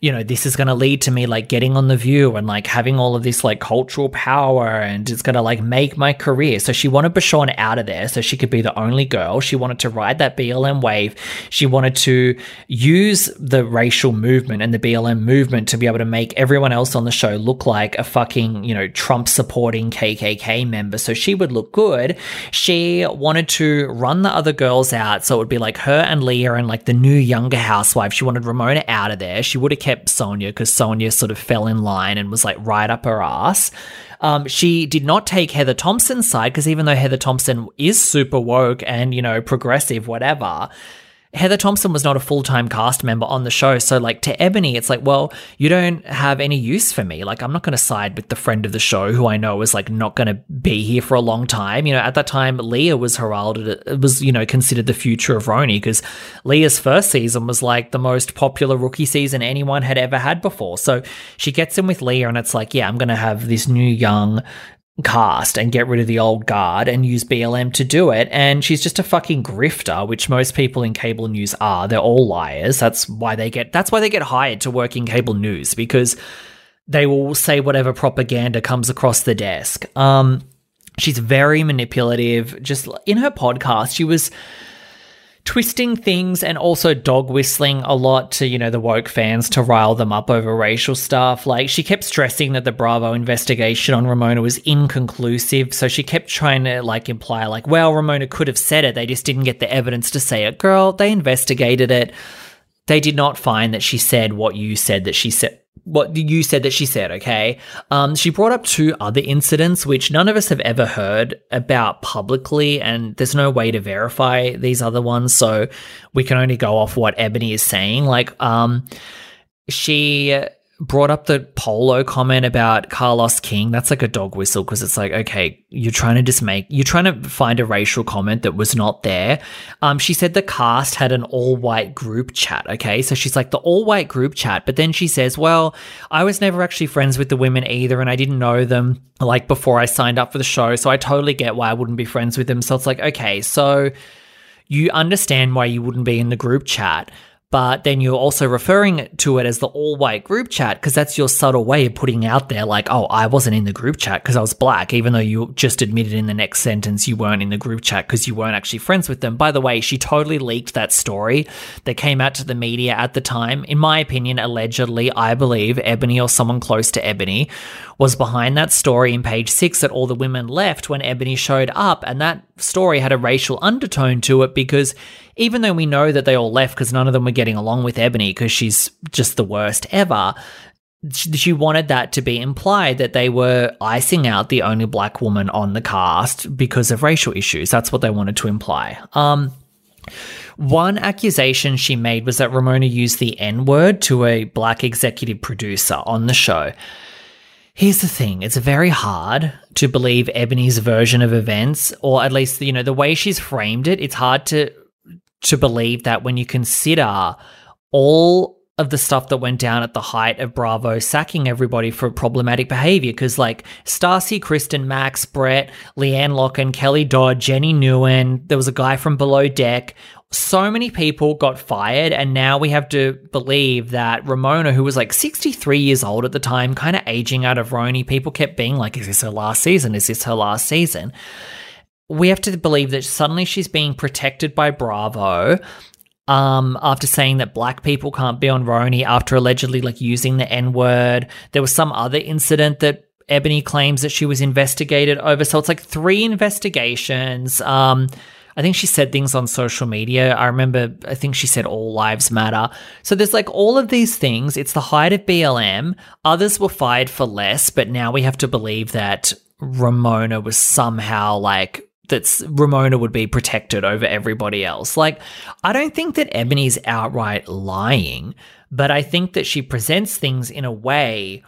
you know, this is going to lead to me like getting on the view and like having all of this like cultural power and it's going to like make my career. So she wanted Bershan out of there so she could be the only girl. She wanted to ride that BLM wave. She wanted to use the racial movement and the BLM movement to be able to make everyone else on the show look like a fucking, you know, Trump supporting KKK member. So she would look good. She wanted to run the other girls out. So it would be like her and Leah and like the new younger housewife. She wanted Ramona out of there. She would have kept Sonja because Sonja sort of fell in line and was like right up her ass. Um, she did not take Heather Thomson's side because even though Heather Thomson is super woke and, you know, progressive, whatever, Heather Thomson was not a full time cast member on the show. So, like, to Eboni, it's like, well, you don't have any use for me. Like, I'm not going to side with the friend of the show who I know is, like, not going to be here for a long time. You know, at that time, Leah was heralded, it was, you know, considered the future of RHONY because Leah's first season was, like, the most popular rookie season anyone had ever had before. So she gets in with Leah, and it's like, yeah, I'm going to have this new young cast and get rid of the old guard and use BLM to do it. And she's just a fucking grifter, which most people in cable news are. They're all liars. That's why they get that's why they get hired to work in cable news because they will say whatever propaganda comes across the desk. Um she's very manipulative. Just in her podcast, she was twisting things and also dog whistling a lot to, you know, the woke fans to rile them up over racial stuff. Like, she kept stressing that the Bravo investigation on Ramona was inconclusive. So she kept trying to, like, imply, like, well, Ramona could have said it. They just didn't get the evidence to say it. Girl, they investigated it. They did not find that she said what you said that she said what you said that she said, okay? Um, she brought up two other incidents which none of us have ever heard about publicly, and there's no way to verify these other ones, so we can only go off what Eboni is saying. Like, um, she brought up the polo comment about Carlos King. That's like a dog whistle because it's like, okay, you're trying to just make, you're trying to find a racial comment that was not there. Um, she said the cast had an all white group chat. Okay. So she's like the all white group chat. But then she says, well, I was never actually friends with the women either. And I didn't know them like before I signed up for the show. So I totally get why I wouldn't be friends with them. So it's like, okay, so you understand why you wouldn't be in the group chat but then you're also referring to it as the all white group chat because that's your subtle way of putting out there, like, oh, I wasn't in the group chat because I was black, even though you just admitted in the next sentence you weren't in the group chat because you weren't actually friends with them. By the way, she totally leaked that story that came out to the media at the time. In my opinion, allegedly, I believe Eboni or someone close to Eboni was behind that story in page six that all the women left when Eboni showed up. And that story had a racial undertone to it because even though we know that they all left because none of them were getting along with Eboni because she's just the worst ever, she wanted that to be implied that they were icing out the only black woman on the cast because of racial issues. That's what they wanted to imply. Um, one accusation she made was that Ramona used the N word to a black executive producer on the show. Here's the thing it's very hard to believe Eboni's version of events, or at least, you know, the way she's framed it, it's hard to to believe that when you consider all of the stuff that went down at the height of Bravo sacking everybody for problematic behavior. Because, like, Stassi, Kristen, Max, Brett, LeeAnne Locken, Kelly Dodd, Jennie Nguyen, there was a guy from Below Deck. So many people got fired, and now we have to believe that Ramona, who was like 63 years old at the time, kind of aging out of RHONY, people kept being like, Is this her last season? Is this her last season? We have to believe that suddenly she's being protected by Bravo um, after saying that black people can't be on RHONY, after allegedly like using the N word. There was some other incident that Eboni claims that she was investigated over. So it's like three investigations. Um, I think she said things on social media. I remember, I think she said all lives matter. So there's like all of these things. It's the height of BLM. Others were fired for less, but now we have to believe that Ramona was somehow like that Ramona would be protected over everybody else. Like, I don't think that Eboni's outright lying, but I think that she presents things in a way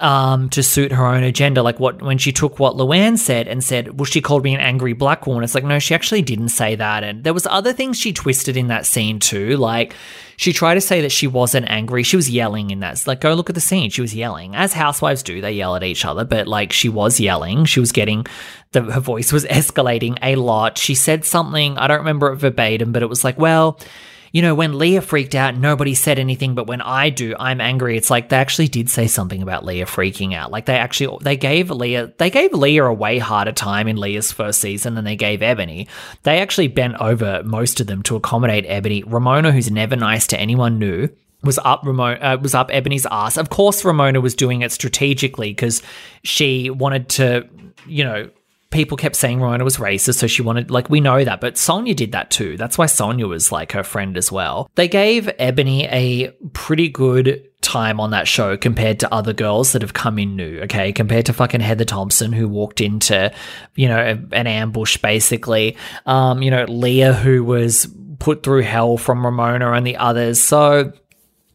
um, to suit her own agenda. Like what when she took what Luann said and said, "Well, she called me an angry black woman." It's like, no, she actually didn't say that. And there was other things she twisted in that scene too. Like she tried to say that she wasn't angry. She was yelling in that. It's Like, go look at the scene. She was yelling, as housewives do. They yell at each other, but like she was yelling. She was getting the her voice was [laughs] escalating a lot. She said something. I don't remember it verbatim, but it was like, well you know, when Leah freaked out, nobody said anything, but when I do, I'm angry. It's like they actually did say something about Leah freaking out. Like they actually they gave Leah they gave Leah a way harder time in Leah's first season than they gave Eboni. They actually bent over most of them to accommodate Eboni. Ramona, who's never nice to anyone new, was up Ramona uh, was up Eboni's ass. Of course, Ramona was doing it strategically because she wanted to, you know, people kept saying Ramona was racist, so she wanted, like, we know that, but Sonja did that too. That's why Sonja was like her friend as well. They gave Eboni a pretty good time on that show compared to other girls that have come in new, okay? Compared to fucking Heather Thomson, who walked into, you know, a, an ambush basically. Um, you know, Leah, who was put through hell from Ramona and the others. So,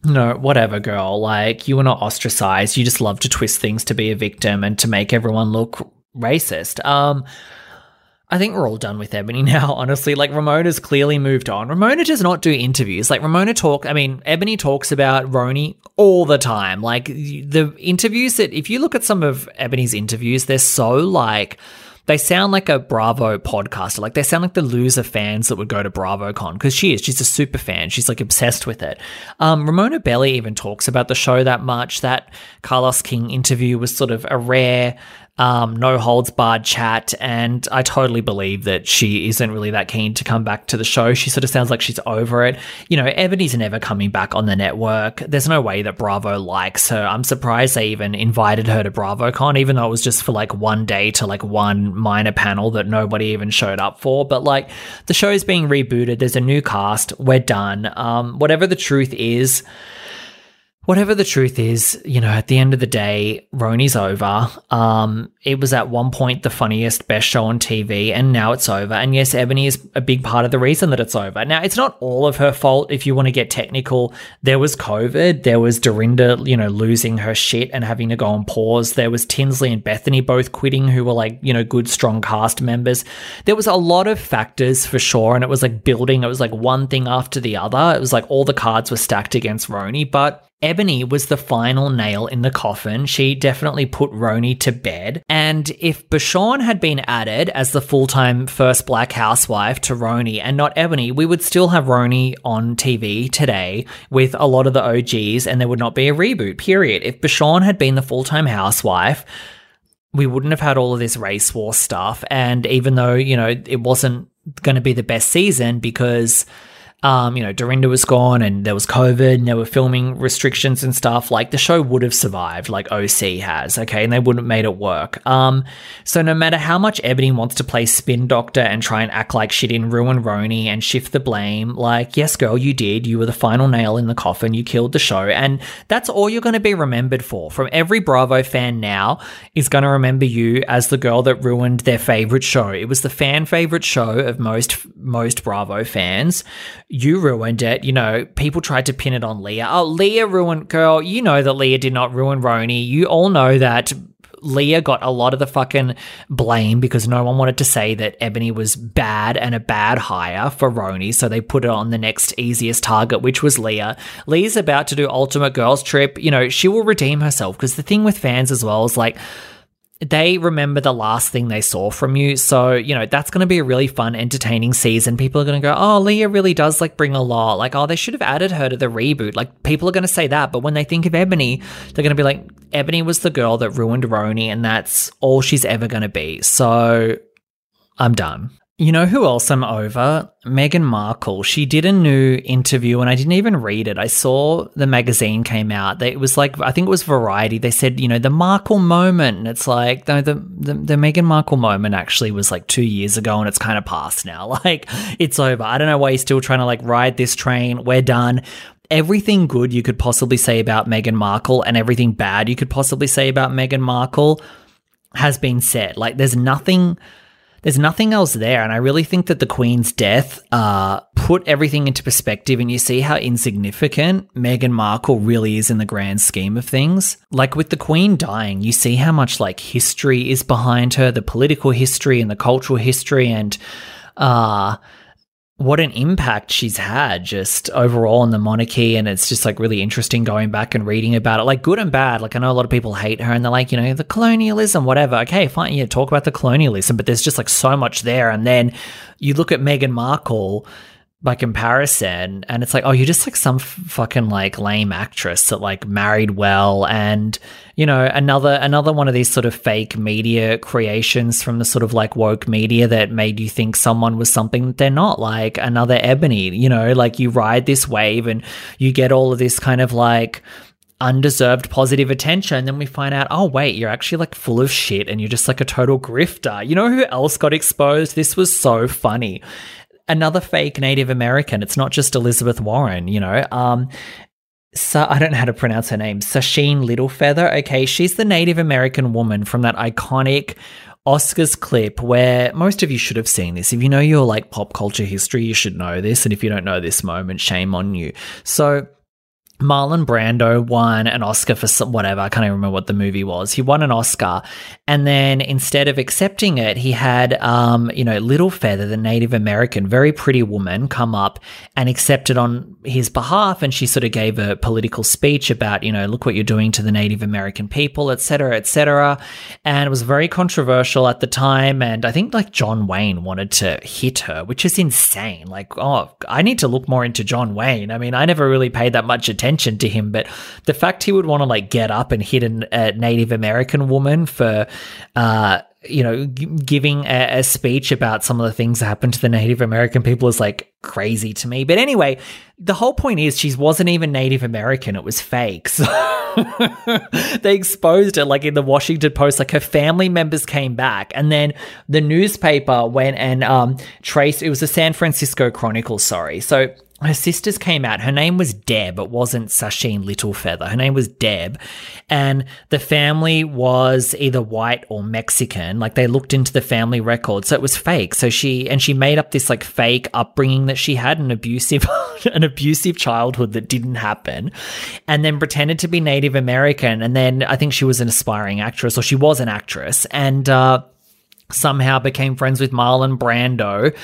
no, whatever, girl. Like, you were not ostracized. You just love to twist things to be a victim and to make everyone look racist. Um, I think we're all done with Eboni [laughs] now, honestly. Like, Ramona's clearly moved on. Ramona does not do interviews. Like, Ramona talk, I mean, Eboni talks about RHONY all the time. Like, the interviews that, if you look at some of Eboni's interviews, they're so like, they sound like a Bravo podcaster. Like they sound like the loser fans that would go to BravoCon because she is. She's a super fan. She's like obsessed with it. Um, Ramona Belly even talks about the show that much. That Carlos King interview was sort of a rare um, no holds barred chat, and I totally believe that she isn't really that keen to come back to the show. She sort of sounds like she's over it. You know, Eboni's never coming back on the network. There's no way that Bravo likes her. I'm surprised they even invited her to BravoCon, even though it was just for like one day to like one minor panel that nobody even showed up for. But like the show is being rebooted. There's a new cast. We're done. Um, whatever the truth is whatever the truth is, you know, at the end of the day, RHONY's over. Um, it was at one point the funniest, best show on TV, and now it's over. And yes, Eboni is a big part of the reason that it's over. Now, it's not all of her fault if you want to get technical. There was COVID, there was Dorinda, you know, losing her shit and having to go on pause. There was Tinsley and Bethenny both quitting, who were like, you know, good, strong cast members. There was a lot of factors for sure, and it was like building, it was like one thing after the other. It was like all the cards were stacked against RHONY, but Eboni was the final nail in the coffin. She definitely put RHONY to bed. And if Bershan had been added as the full time first black housewife to RHONY and not Eboni, we would still have RHONY on TV today with a lot of the OGs and there would not be a reboot, period. If Bershan had been the full time housewife, we wouldn't have had all of this race war stuff. And even though, you know, it wasn't going to be the best season because um, you know, Dorinda was gone and there was COVID and there were filming restrictions and stuff, like the show would have survived like OC has, okay, and they wouldn't have made it work. Um, so no matter how much Eboni wants to play spin doctor and try and act like she didn't ruin RHONY and shift the blame, like, yes, girl, you did. You were the final nail in the coffin. You killed the show. And that's all you're going to be remembered for. From every Bravo fan now is going to remember you as the girl that ruined their favorite show. It was the fan favorite show of most, most Bravo fans you ruined it. You know, people tried to pin it on Leah. Oh, Leah ruined, girl. You know that Leah did not ruin RHONY. You all know that Leah got a lot of the fucking blame because no one wanted to say that Eboni was bad and a bad hire for RHONY, so they put it on the next easiest target, which was Leah. Leah's about to do Ultimate Girls Trip. You know, she will redeem herself because the thing with fans as well is like, they remember the last thing they saw from you. So, you know, that's going to be a really fun, entertaining season. People are going to go, oh, Leah really does like bring a lot. Like, oh, they should have added her to the reboot. Like, people are going to say that. But when they think of Eboni, they're going to be like, Eboni was the girl that ruined RHONY, and that's all she's ever going to be. So, I'm done. You know who else I'm over? Meghan Markle. She did a new interview and I didn't even read it. I saw the magazine came out. It was like, I think it was Variety. They said, you know, the Markle moment. And it's like, no, the, the, the Meghan Markle moment actually was like two years ago and it's kind of past now. [laughs] Like, it's over. I don't know why you're still trying to like ride this train. We're done everything good you could possibly say about Meghan Markle and everything bad you could possibly say about Meghan Markle has been said. Like, there's nothing there's nothing else there. And I really think that the Queen's death uh, put everything into perspective, and you see how insignificant Meghan Markle really is in the grand scheme of things. Like with the Queen dying, you see how much like history is behind her, the political history and the cultural history, and uh, what an impact she's had just overall on the monarchy. And it's just like really interesting going back and reading about it like good and bad. Like i know a lot of people hate her and they're like you know the colonialism whatever. Okay fine. Yeah talk about the colonialism but there's just like so much there. And then you look at meghan markle by comparison and it's like oh you're just like some f- fucking like lame actress that like married well and you know another another one of these sort of fake media creations from the sort of like woke media that made you think someone was something that they're not like another eboni you know like you ride this wave and you get all of this kind of like undeserved positive attention. And then we find out, oh, wait, you're actually like full of shit and you're just like a total grifter. You know who else got exposed? This was so funny another fake Native American. It's not just Elizabeth Warren, you know. Um, so I don't know how to pronounce her name. Sacheen Littlefeather. Okay, she's the Native American woman from that iconic Oscars clip where most of you should have seen this. If you know your like pop culture history, you should know this. And if you don't know this moment, shame on you. So Marlon Brando won an Oscar for some, whatever. I can't even remember what the movie was. He won an Oscar. And then instead of accepting it, he had, um, you know, Little Feather, the Native American, very pretty woman, come up and accept it on his behalf. And she sort of gave a political speech about, you know, look what you're doing to the Native American people, etc., etc. And it was very controversial at the time. And I think like John Wayne wanted to hit her, which is insane. Like, oh, I need to look more into John Wayne. I mean, I never really paid that much attention attention to him, but the fact he would want to like get up and hit an, a Native American woman for, uh, you know, g- giving a, a, speech about some of the things that happened to the Native American people is like crazy to me. But anyway, the whole point is she wasn't even Native American; it was fake. [laughs] So they exposed it, like in the Washington Post. Like her family members came back, and then the newspaper went and um, traced. It was the San Francisco Chronicle. Sorry, so her sisters came out. Her name was Deb. It wasn't Sacheen Littlefeather. Her name was Deb. And the family was either white or Mexican. Like they looked into the family record. So it was fake. So she, and she made up this like fake upbringing that she had an abusive, [laughs] an abusive childhood that didn't happen. And then pretended to be Native American. And then I think she was an aspiring actress or she was an actress. And, uh, somehow became friends with Marlon Brando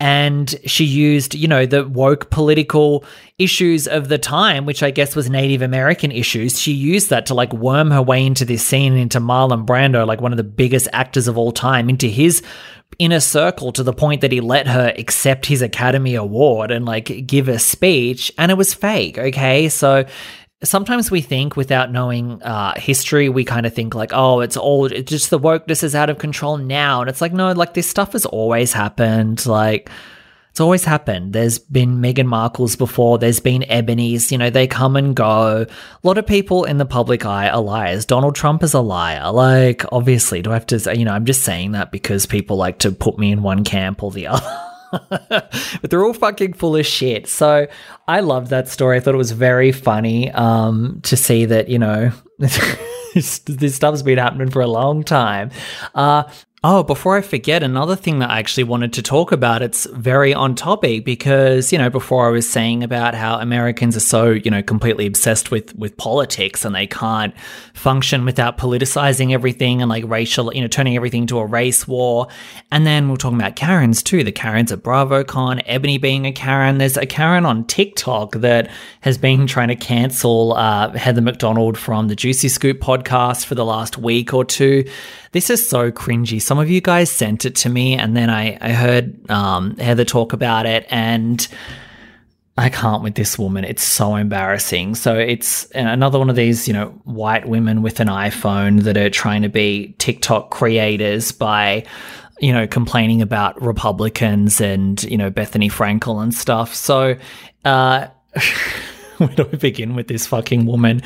and she used, you know, the woke political issues of the time, which I guess was Native American issues. She used that to like worm her way into this scene, into Marlon Brando, like one of the biggest actors of all time, into his inner circle to the point that he let her accept his Academy Award and like give a speech, and it was fake. Okay, so sometimes we think without knowing uh, history, we kind of think like, oh, it's all it's just the wokeness is out of control now. And it's like, no, like this stuff has always happened. Like, it's always happened. There's been Meghan Markles before, there's been Eboni's, you know, they come and go. A lot of people in the public eye are liars. Donald Trump is a liar. Like, obviously, do I have to say, you know, I'm just saying that because people like to put me in one camp or the [laughs] other. But they're all fucking full of shit. So I loved that story. I thought it was very funny um, to see that, you know, [laughs] this, stuff's been happening for a long time. Uh, Oh, before I forget, another thing that I actually wanted to talk about, it's very on topic because, you know, before I was saying about how Americans are so, you know, completely obsessed with with politics and they can't function without politicizing everything and like racial, you know, turning everything to a race war. And then we're talking about Karens too. The Karens at BravoCon, Eboni being a Karen. There's a Karen on TikTok that has been trying to cancel uh, Heather McDonald from the Juicy Scoop podcast for the last week or two. This is so cringy. Some of you guys sent it to me, and then I, I heard um, Heather talk about it, and I can't with this woman. It's so embarrassing. So it's another one of these, you know, white women with an iPhone that are trying to be TikTok creators by, you know, complaining about Republicans and, you know, Bethenny Frankel and stuff. So, uh, [laughs] where do I begin with this fucking woman?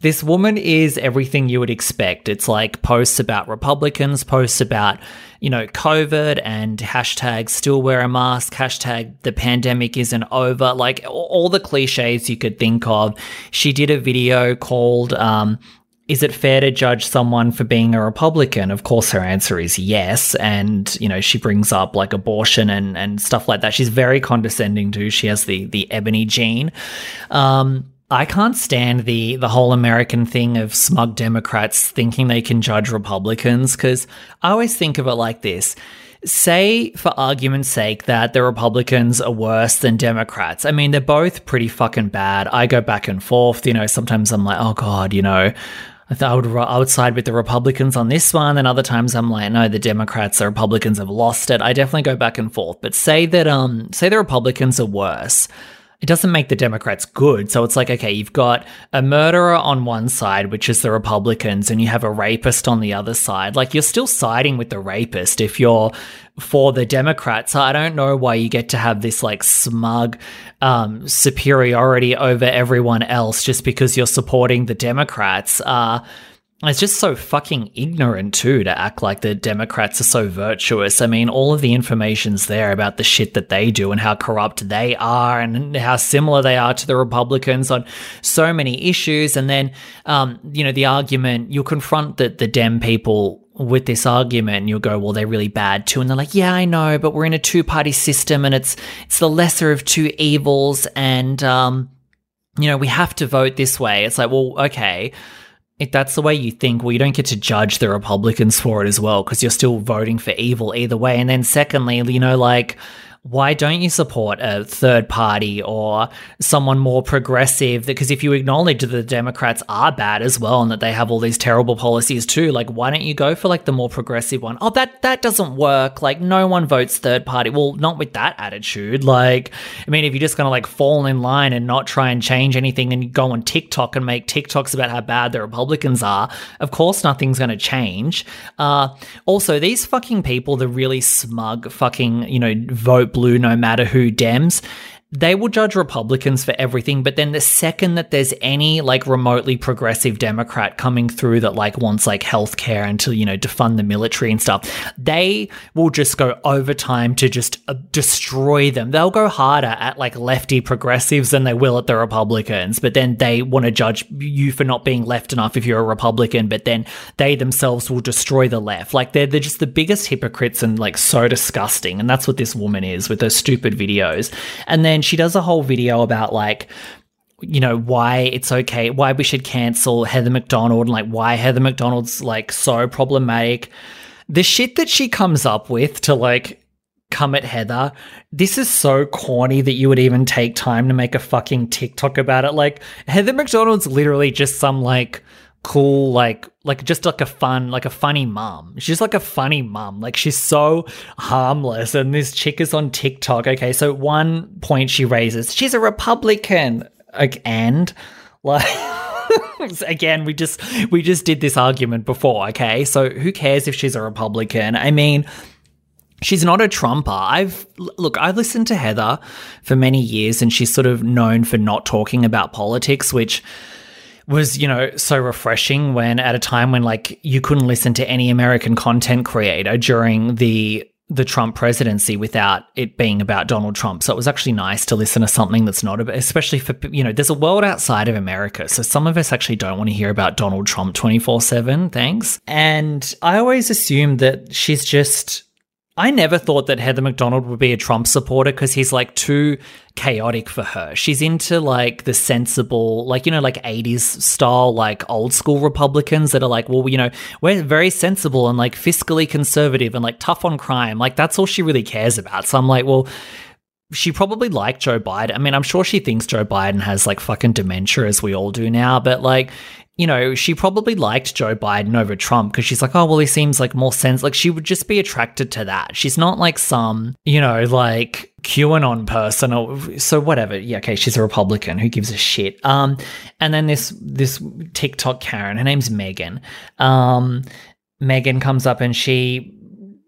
This woman is everything you would expect. It's like posts about Republicans, posts about, you know, COVID and hashtag still wear a mask, hashtag the pandemic isn't over, like all the cliches you could think of. She did a video called, um, is it fair to judge someone for being a Republican? Of course, her answer is yes. And, you know, she brings up like abortion and, and stuff like that. She's very condescending too. She has the, the eboni gene. Um, I can't stand the the whole American thing of smug Democrats thinking they can judge Republicans because I always think of it like this. Say, for argument's sake, that the Republicans are worse than Democrats. I mean, they're both pretty fucking bad. I go back and forth. You know, sometimes I'm like, oh God, you know, I I would, I would side with the Republicans on this one. And other times I'm like, no, the Democrats, the Republicans have lost it. I definitely go back and forth. But say that, um, say the Republicans are worse it doesn't make the Democrats good. So it's like, okay, you've got a murderer on one side, which is the Republicans, and you have a rapist on the other side. Like, you're still siding with the rapist if you're for the Democrats. I don't know why you get to have this like smug um, superiority over everyone else just because you're supporting the Democrats. Uh, it's just so fucking ignorant too to act like the Democrats are so virtuous. I mean, all of the information's there about the shit that they do and how corrupt they are and how similar they are to the Republicans on so many issues. And then, um, you know, the argument you'll confront the the Dem people with this argument and you'll go, well, they're really bad too. And they're like, yeah, I know, but we're in a two party system and it's it's the lesser of two evils and um, you know, we have to vote this way. It's like, well, okay if that's the way you think, well, you don't get to judge the Republicans for it as well because you're still voting for evil either way. And then, secondly, you know, like why don't you support a third party or someone more progressive? Because if you acknowledge that the Democrats are bad as well and that they have all these terrible policies too, like why don't you go for like the more progressive one? Oh, that that doesn't work. Like no one votes third party. Well, not with that attitude. Like, I mean, if you're just gonna like fall in line and not try and change anything and go on TikTok and make TikToks about how bad the Republicans are, of course nothing's gonna change. Uh, also, these fucking people, the really smug fucking you know vote blue no matter who Dems they will judge Republicans for everything, but then the second that there's any like remotely progressive Democrat coming through that like wants like healthcare and to, you know, defund the military and stuff, they will just go overtime to just uh, destroy them. They'll go harder at like lefty progressives than they will at the Republicans, but then they want to judge you for not being left enough if you're a Republican, but then they themselves will destroy the left. Like they're, they're just the biggest hypocrites and like so disgusting. And that's what this woman is with those stupid videos. And then she does a whole video about like you know why it's okay why we should cancel heather mcdonald and like why heather mcdonald's like so problematic the shit that she comes up with to like come at Heather. This is so corny that you would even take time to make a fucking TikTok about it. Like Heather McDonald's literally just some like cool like like just like a fun like a funny mom she's like a funny mom like she's so harmless. And this chick is on tiktok. Okay so one point she raises she's a republican. Like, and? Like [laughs] again we just we just did this argument before okay? So who cares if she's a republican? I mean She's not a Trumper. I've look, I've listened to Heather for many years and she's sort of known for not talking about politics, which was, you know, so refreshing when at a time when like you couldn't listen to any American content creator during the the Trump presidency without it being about Donald Trump. So it was actually nice to listen to something that's not about, especially for, you know, there's a world outside of America. So some of us actually don't want to hear about Donald Trump 24 7. Thanks. And I always assumed that she's just I never thought that Heather McDonald would be a Trump supporter because he's like too chaotic for her. She's into like the sensible, like, you know, like 80s style, like old school Republicans that are like, well, you know, we're very sensible and like fiscally conservative and like tough on crime. Like, that's all she really cares about. So I'm like, well, she probably liked Joe Biden. I mean, I'm sure she thinks Joe Biden has like fucking dementia as we all do now, but like you know, she probably liked Joe Biden over Trump because she's like, oh, well, he seems like more sense. Like, she would just be attracted to that. She's not like some, you know, like QAnon person or so whatever. Yeah, okay, she's a Republican. Who gives a shit? Um, and then this this TikTok Karen, her name's Megan. Um, Megan comes up and she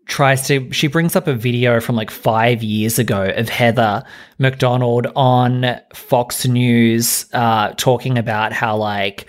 tries to she brings up a video from like five years ago of Heather McDonald on Fox News uh, talking about how like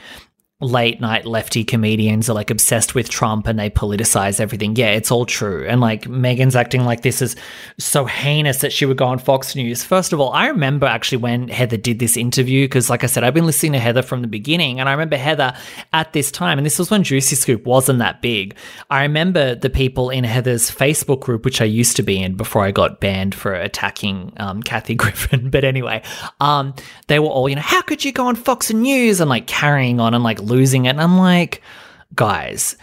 late night lefty comedians are like obsessed with Trump and they politicize everything. Yeah, it's all true. And like Megan's acting like this is so heinous that she would go on Fox News. First of all, I remember actually when Heather did this interview, because like I said, I've been listening to Heather from the beginning. And I remember Heather at this time, and this was when Juicy Scoop wasn't that big. I remember the people in Heather's Facebook group, which I used to be in before I got banned for attacking um, Kathy [laughs] Griffin. But anyway, um, they were all, you know, how could you go on Fox News and like carrying on and like losing it. And I'm like, guys,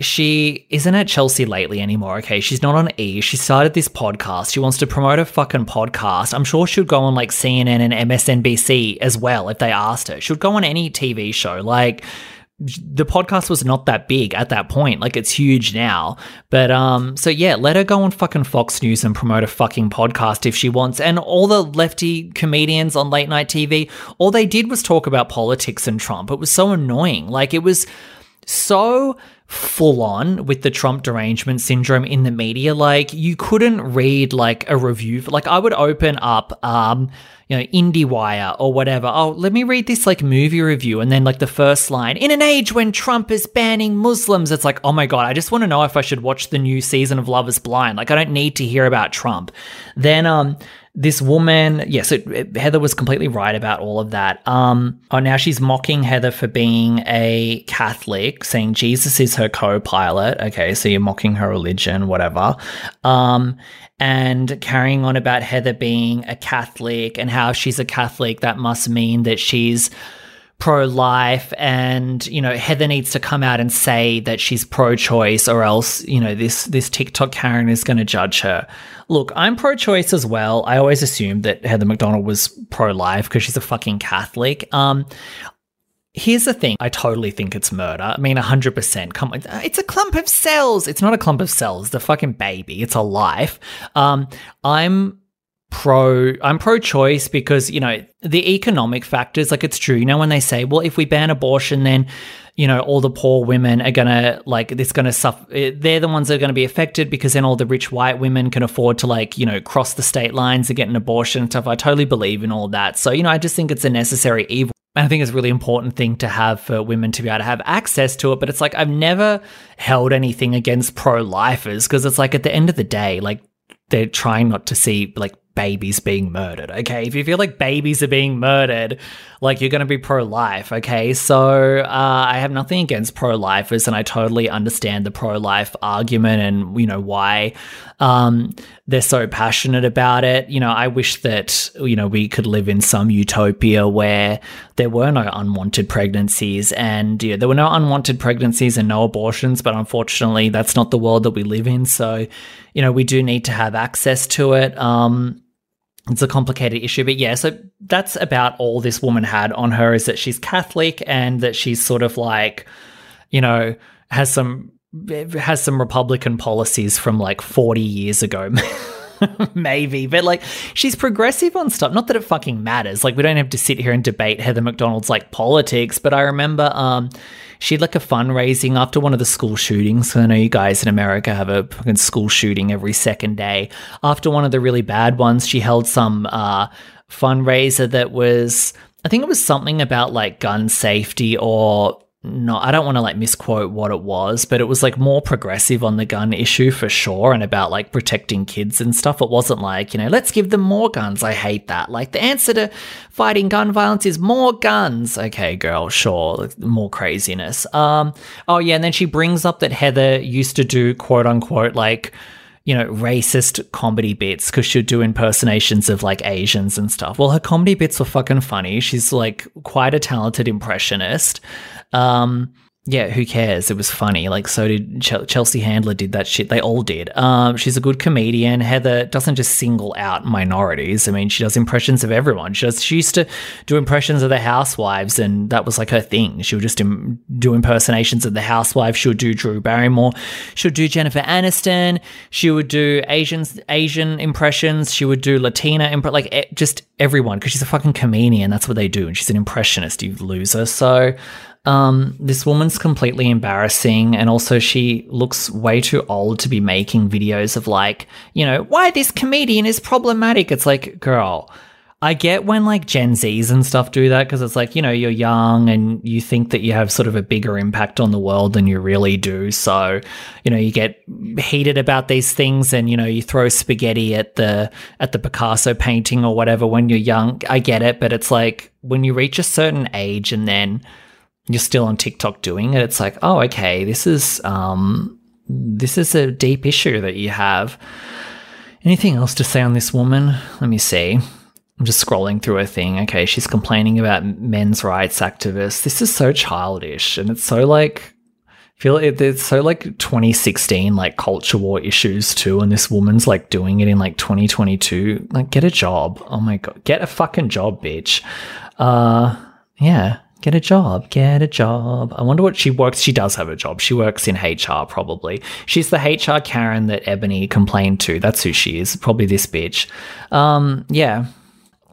she isn't at Chelsea Lately anymore. Okay. She's not on E. She started this podcast. She wants to promote a fucking podcast. I'm sure she'd go on like CNN and MSNBC as well if they asked her. She'd go on any TV show. Like, the podcast was not that big at that point. Like it's huge now. But um so yeah, let her go on fucking Fox News and promote a fucking podcast if she wants. And all the lefty comedians on late night TV, all they did was talk about politics and Trump. It was so annoying. Like it was so full on with the Trump derangement syndrome in the media. Like you couldn't read like a review. Like I would open up, um, you know, IndieWire or whatever. Oh, let me read this like movie review. And then like the first line, in an age when Trump is banning Muslims, it's like, oh my God, I just want to know if I should watch the new season of Love is Blind. Like I don't need to hear about Trump. Then, um, this woman, yes, it, Heather was completely right about all of that. Um, oh, now she's mocking Heather for being a Catholic, saying Jesus is her co-pilot. Okay, so you're mocking her religion, whatever. Um, and carrying on about Heather being a Catholic and how she's a Catholic, that must mean that she's pro-life and you know Heather needs to come out and say that she's pro-choice or else you know this this TikTok Karen is going to judge her. Look, I'm pro-choice as well. I always assumed that Heather McDonald was pro-life because she's a fucking Catholic. Um Here's the thing. I totally think it's murder. I mean, 100%. Come on. It's a clump of cells. It's not a clump of cells. The fucking baby. It's a life. Um, I'm pro I'm pro choice because you know the economic factors like it's true. You know when they say well if we ban abortion then you know all the poor women are going to like it's going to suffer eh, they're the ones that are going to be affected because then all the rich white women can afford to like you know cross the state lines and get an abortion and stuff. I totally believe in all that. So you know I just think it's a necessary evil. I think it's a really important thing to have for women to be able to have access to it. But it's like, I've never held anything against pro lifers because it's like at the end of the day, like they're trying not to see like babies being murdered, okay? If you feel like babies are being murdered, like you're going to be pro life, okay? So uh, I have nothing against pro lifers and I totally understand the pro life argument and, you know, why um, they're so passionate about it. You know, I wish that, you know, we could live in some utopia where there were no unwanted pregnancies and there were no unwanted pregnancies and no abortions, but unfortunately, that's not the world that we live in. So, you know, we do need to have access to it. Um, it's a complicated issue, but yeah, so that's about all this woman had on her is that she's Catholic and that she's sort of like, you know, has some has some Republican policies from like 40 years ago. [laughs] Maybe, but like she's progressive on stuff. Not that it fucking matters. Like we don't have to sit here and debate Heather McDonald's like politics, but I remember um she had like a fundraising after one of the school shootings. I know you guys in America have a fucking school shooting every second day. After one of the really bad ones, she held some uh, fundraiser that was, I think it was something about like gun safety or not I don't want to like misquote what it was, but it was like more progressive on the gun issue for sure and about like protecting kids and stuff. It wasn't like, you know, let's give them more guns. I hate that. Like the answer to fighting gun violence is more guns. Okay, girl, sure. More craziness. Um oh yeah, and then she brings up that Heather used to do quote unquote like you know, racist comedy bits because she'd do impersonations of like Asians and stuff. Well, her comedy bits were fucking funny. She's like quite a talented impressionist. Um, yeah, who cares? It was funny. Like, so did Ch- Chelsea Handler did that shit. They all did. Um, she's a good comedian. Heather doesn't just single out minorities. I mean, she does impressions of everyone. She, does, she used to do impressions of the housewives, and that was like her thing. She would just Im- do impersonations of the housewives. She would do Drew Barrymore. She would do Jennifer Aniston. She would do Asians, Asian impressions. She would do Latina, imp- like just everyone, because she's a fucking comedian. That's what they do. And she's an impressionist, you loser. So, um, this woman's completely embarrassing, and also she looks way too old to be making videos of like, you know, why this comedian is problematic. It's like, girl, I get when like Gen Zs and stuff do that because it's like, you know, you're young and you think that you have sort of a bigger impact on the world than you really do. So, you know, you get heated about these things and, you know, you throw spaghetti at the at the Picasso painting or whatever when you're young. I get it, but it's like when you reach a certain age and then you're still on TikTok doing it, it's like, oh, okay, this is um, this is a deep issue that you have. Anything else to say on this woman? Let me see. I'm just scrolling through her thing. Okay, she's complaining about men's rights activists. This is so childish, and it's so like feel it, it's so like 2016 like culture war issues too and this woman's like doing it in like 2022 like get a job oh my god get a fucking job bitch uh yeah Get a job, get a job. I wonder what she works. She does have a job. She works in HR, probably. She's the HR Karen that Eboni complained to. That's who she is. Probably this bitch. Um, yeah.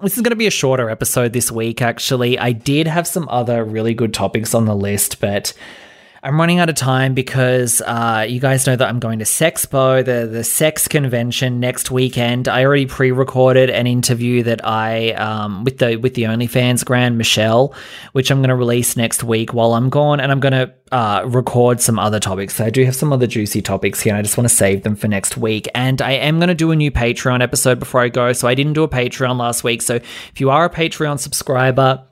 This is going to be a shorter episode this week, actually. I did have some other really good topics on the list, but I'm running out of time because uh, you guys know that I'm going to Sexpo, the the sex convention next weekend. I already pre-recorded an interview that I um, with the with the OnlyFans grand Michelle, which I'm going to release next week while I'm gone, and I'm going to uh, record some other topics. So I do have some other juicy topics here, and I just want to save them for next week. And I am going to do a new Patreon episode before I go. So I didn't do a Patreon last week. So if you are a Patreon subscriber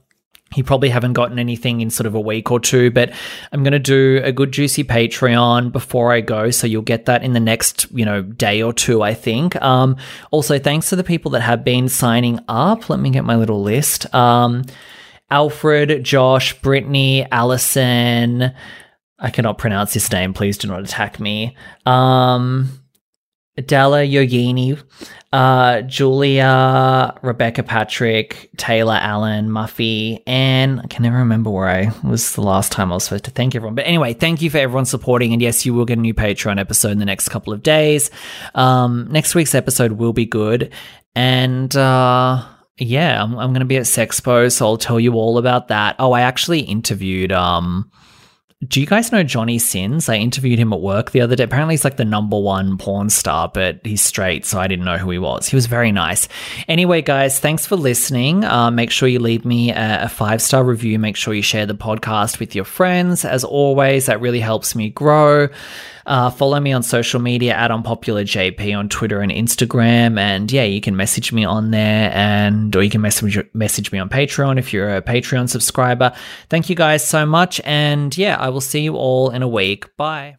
you probably haven't gotten anything in sort of a week or two, but I'm going to do a good juicy Patreon before I go. So you'll get that in the next, you know, day or two, I think. Um, also, thanks to the people that have been signing up. Let me get my little list. Um, Alfred, Josh, Brittany, Allison. I cannot pronounce his name. Please do not attack me. Um, Della Yogini, uh, Julia, Rebecca Patrick, Taylor Allen, Muffy, and I can never remember where I was the last time I was supposed to thank everyone. But anyway, thank you for everyone supporting. And yes, you will get a new Patreon episode in the next couple of days. Um, next week's episode will be good. And, uh, yeah, I'm, I'm going to be at Sexpo, so I'll tell you all about that. Oh, I actually interviewed, um, do you guys know Johnny Sins? I interviewed him at work the other day. Apparently, he's like the number one porn star, but he's straight, so I didn't know who he was. He was very nice. Anyway, guys, thanks for listening. Uh, make sure you leave me a, a five star review. Make sure you share the podcast with your friends. As always, that really helps me grow. Uh, follow me on social media at unpopularjp on Twitter and Instagram. And yeah, you can message me on there and, or you can message, message me on Patreon if you're a Patreon subscriber. Thank you guys so much. And yeah, I will see you all in a week. Bye.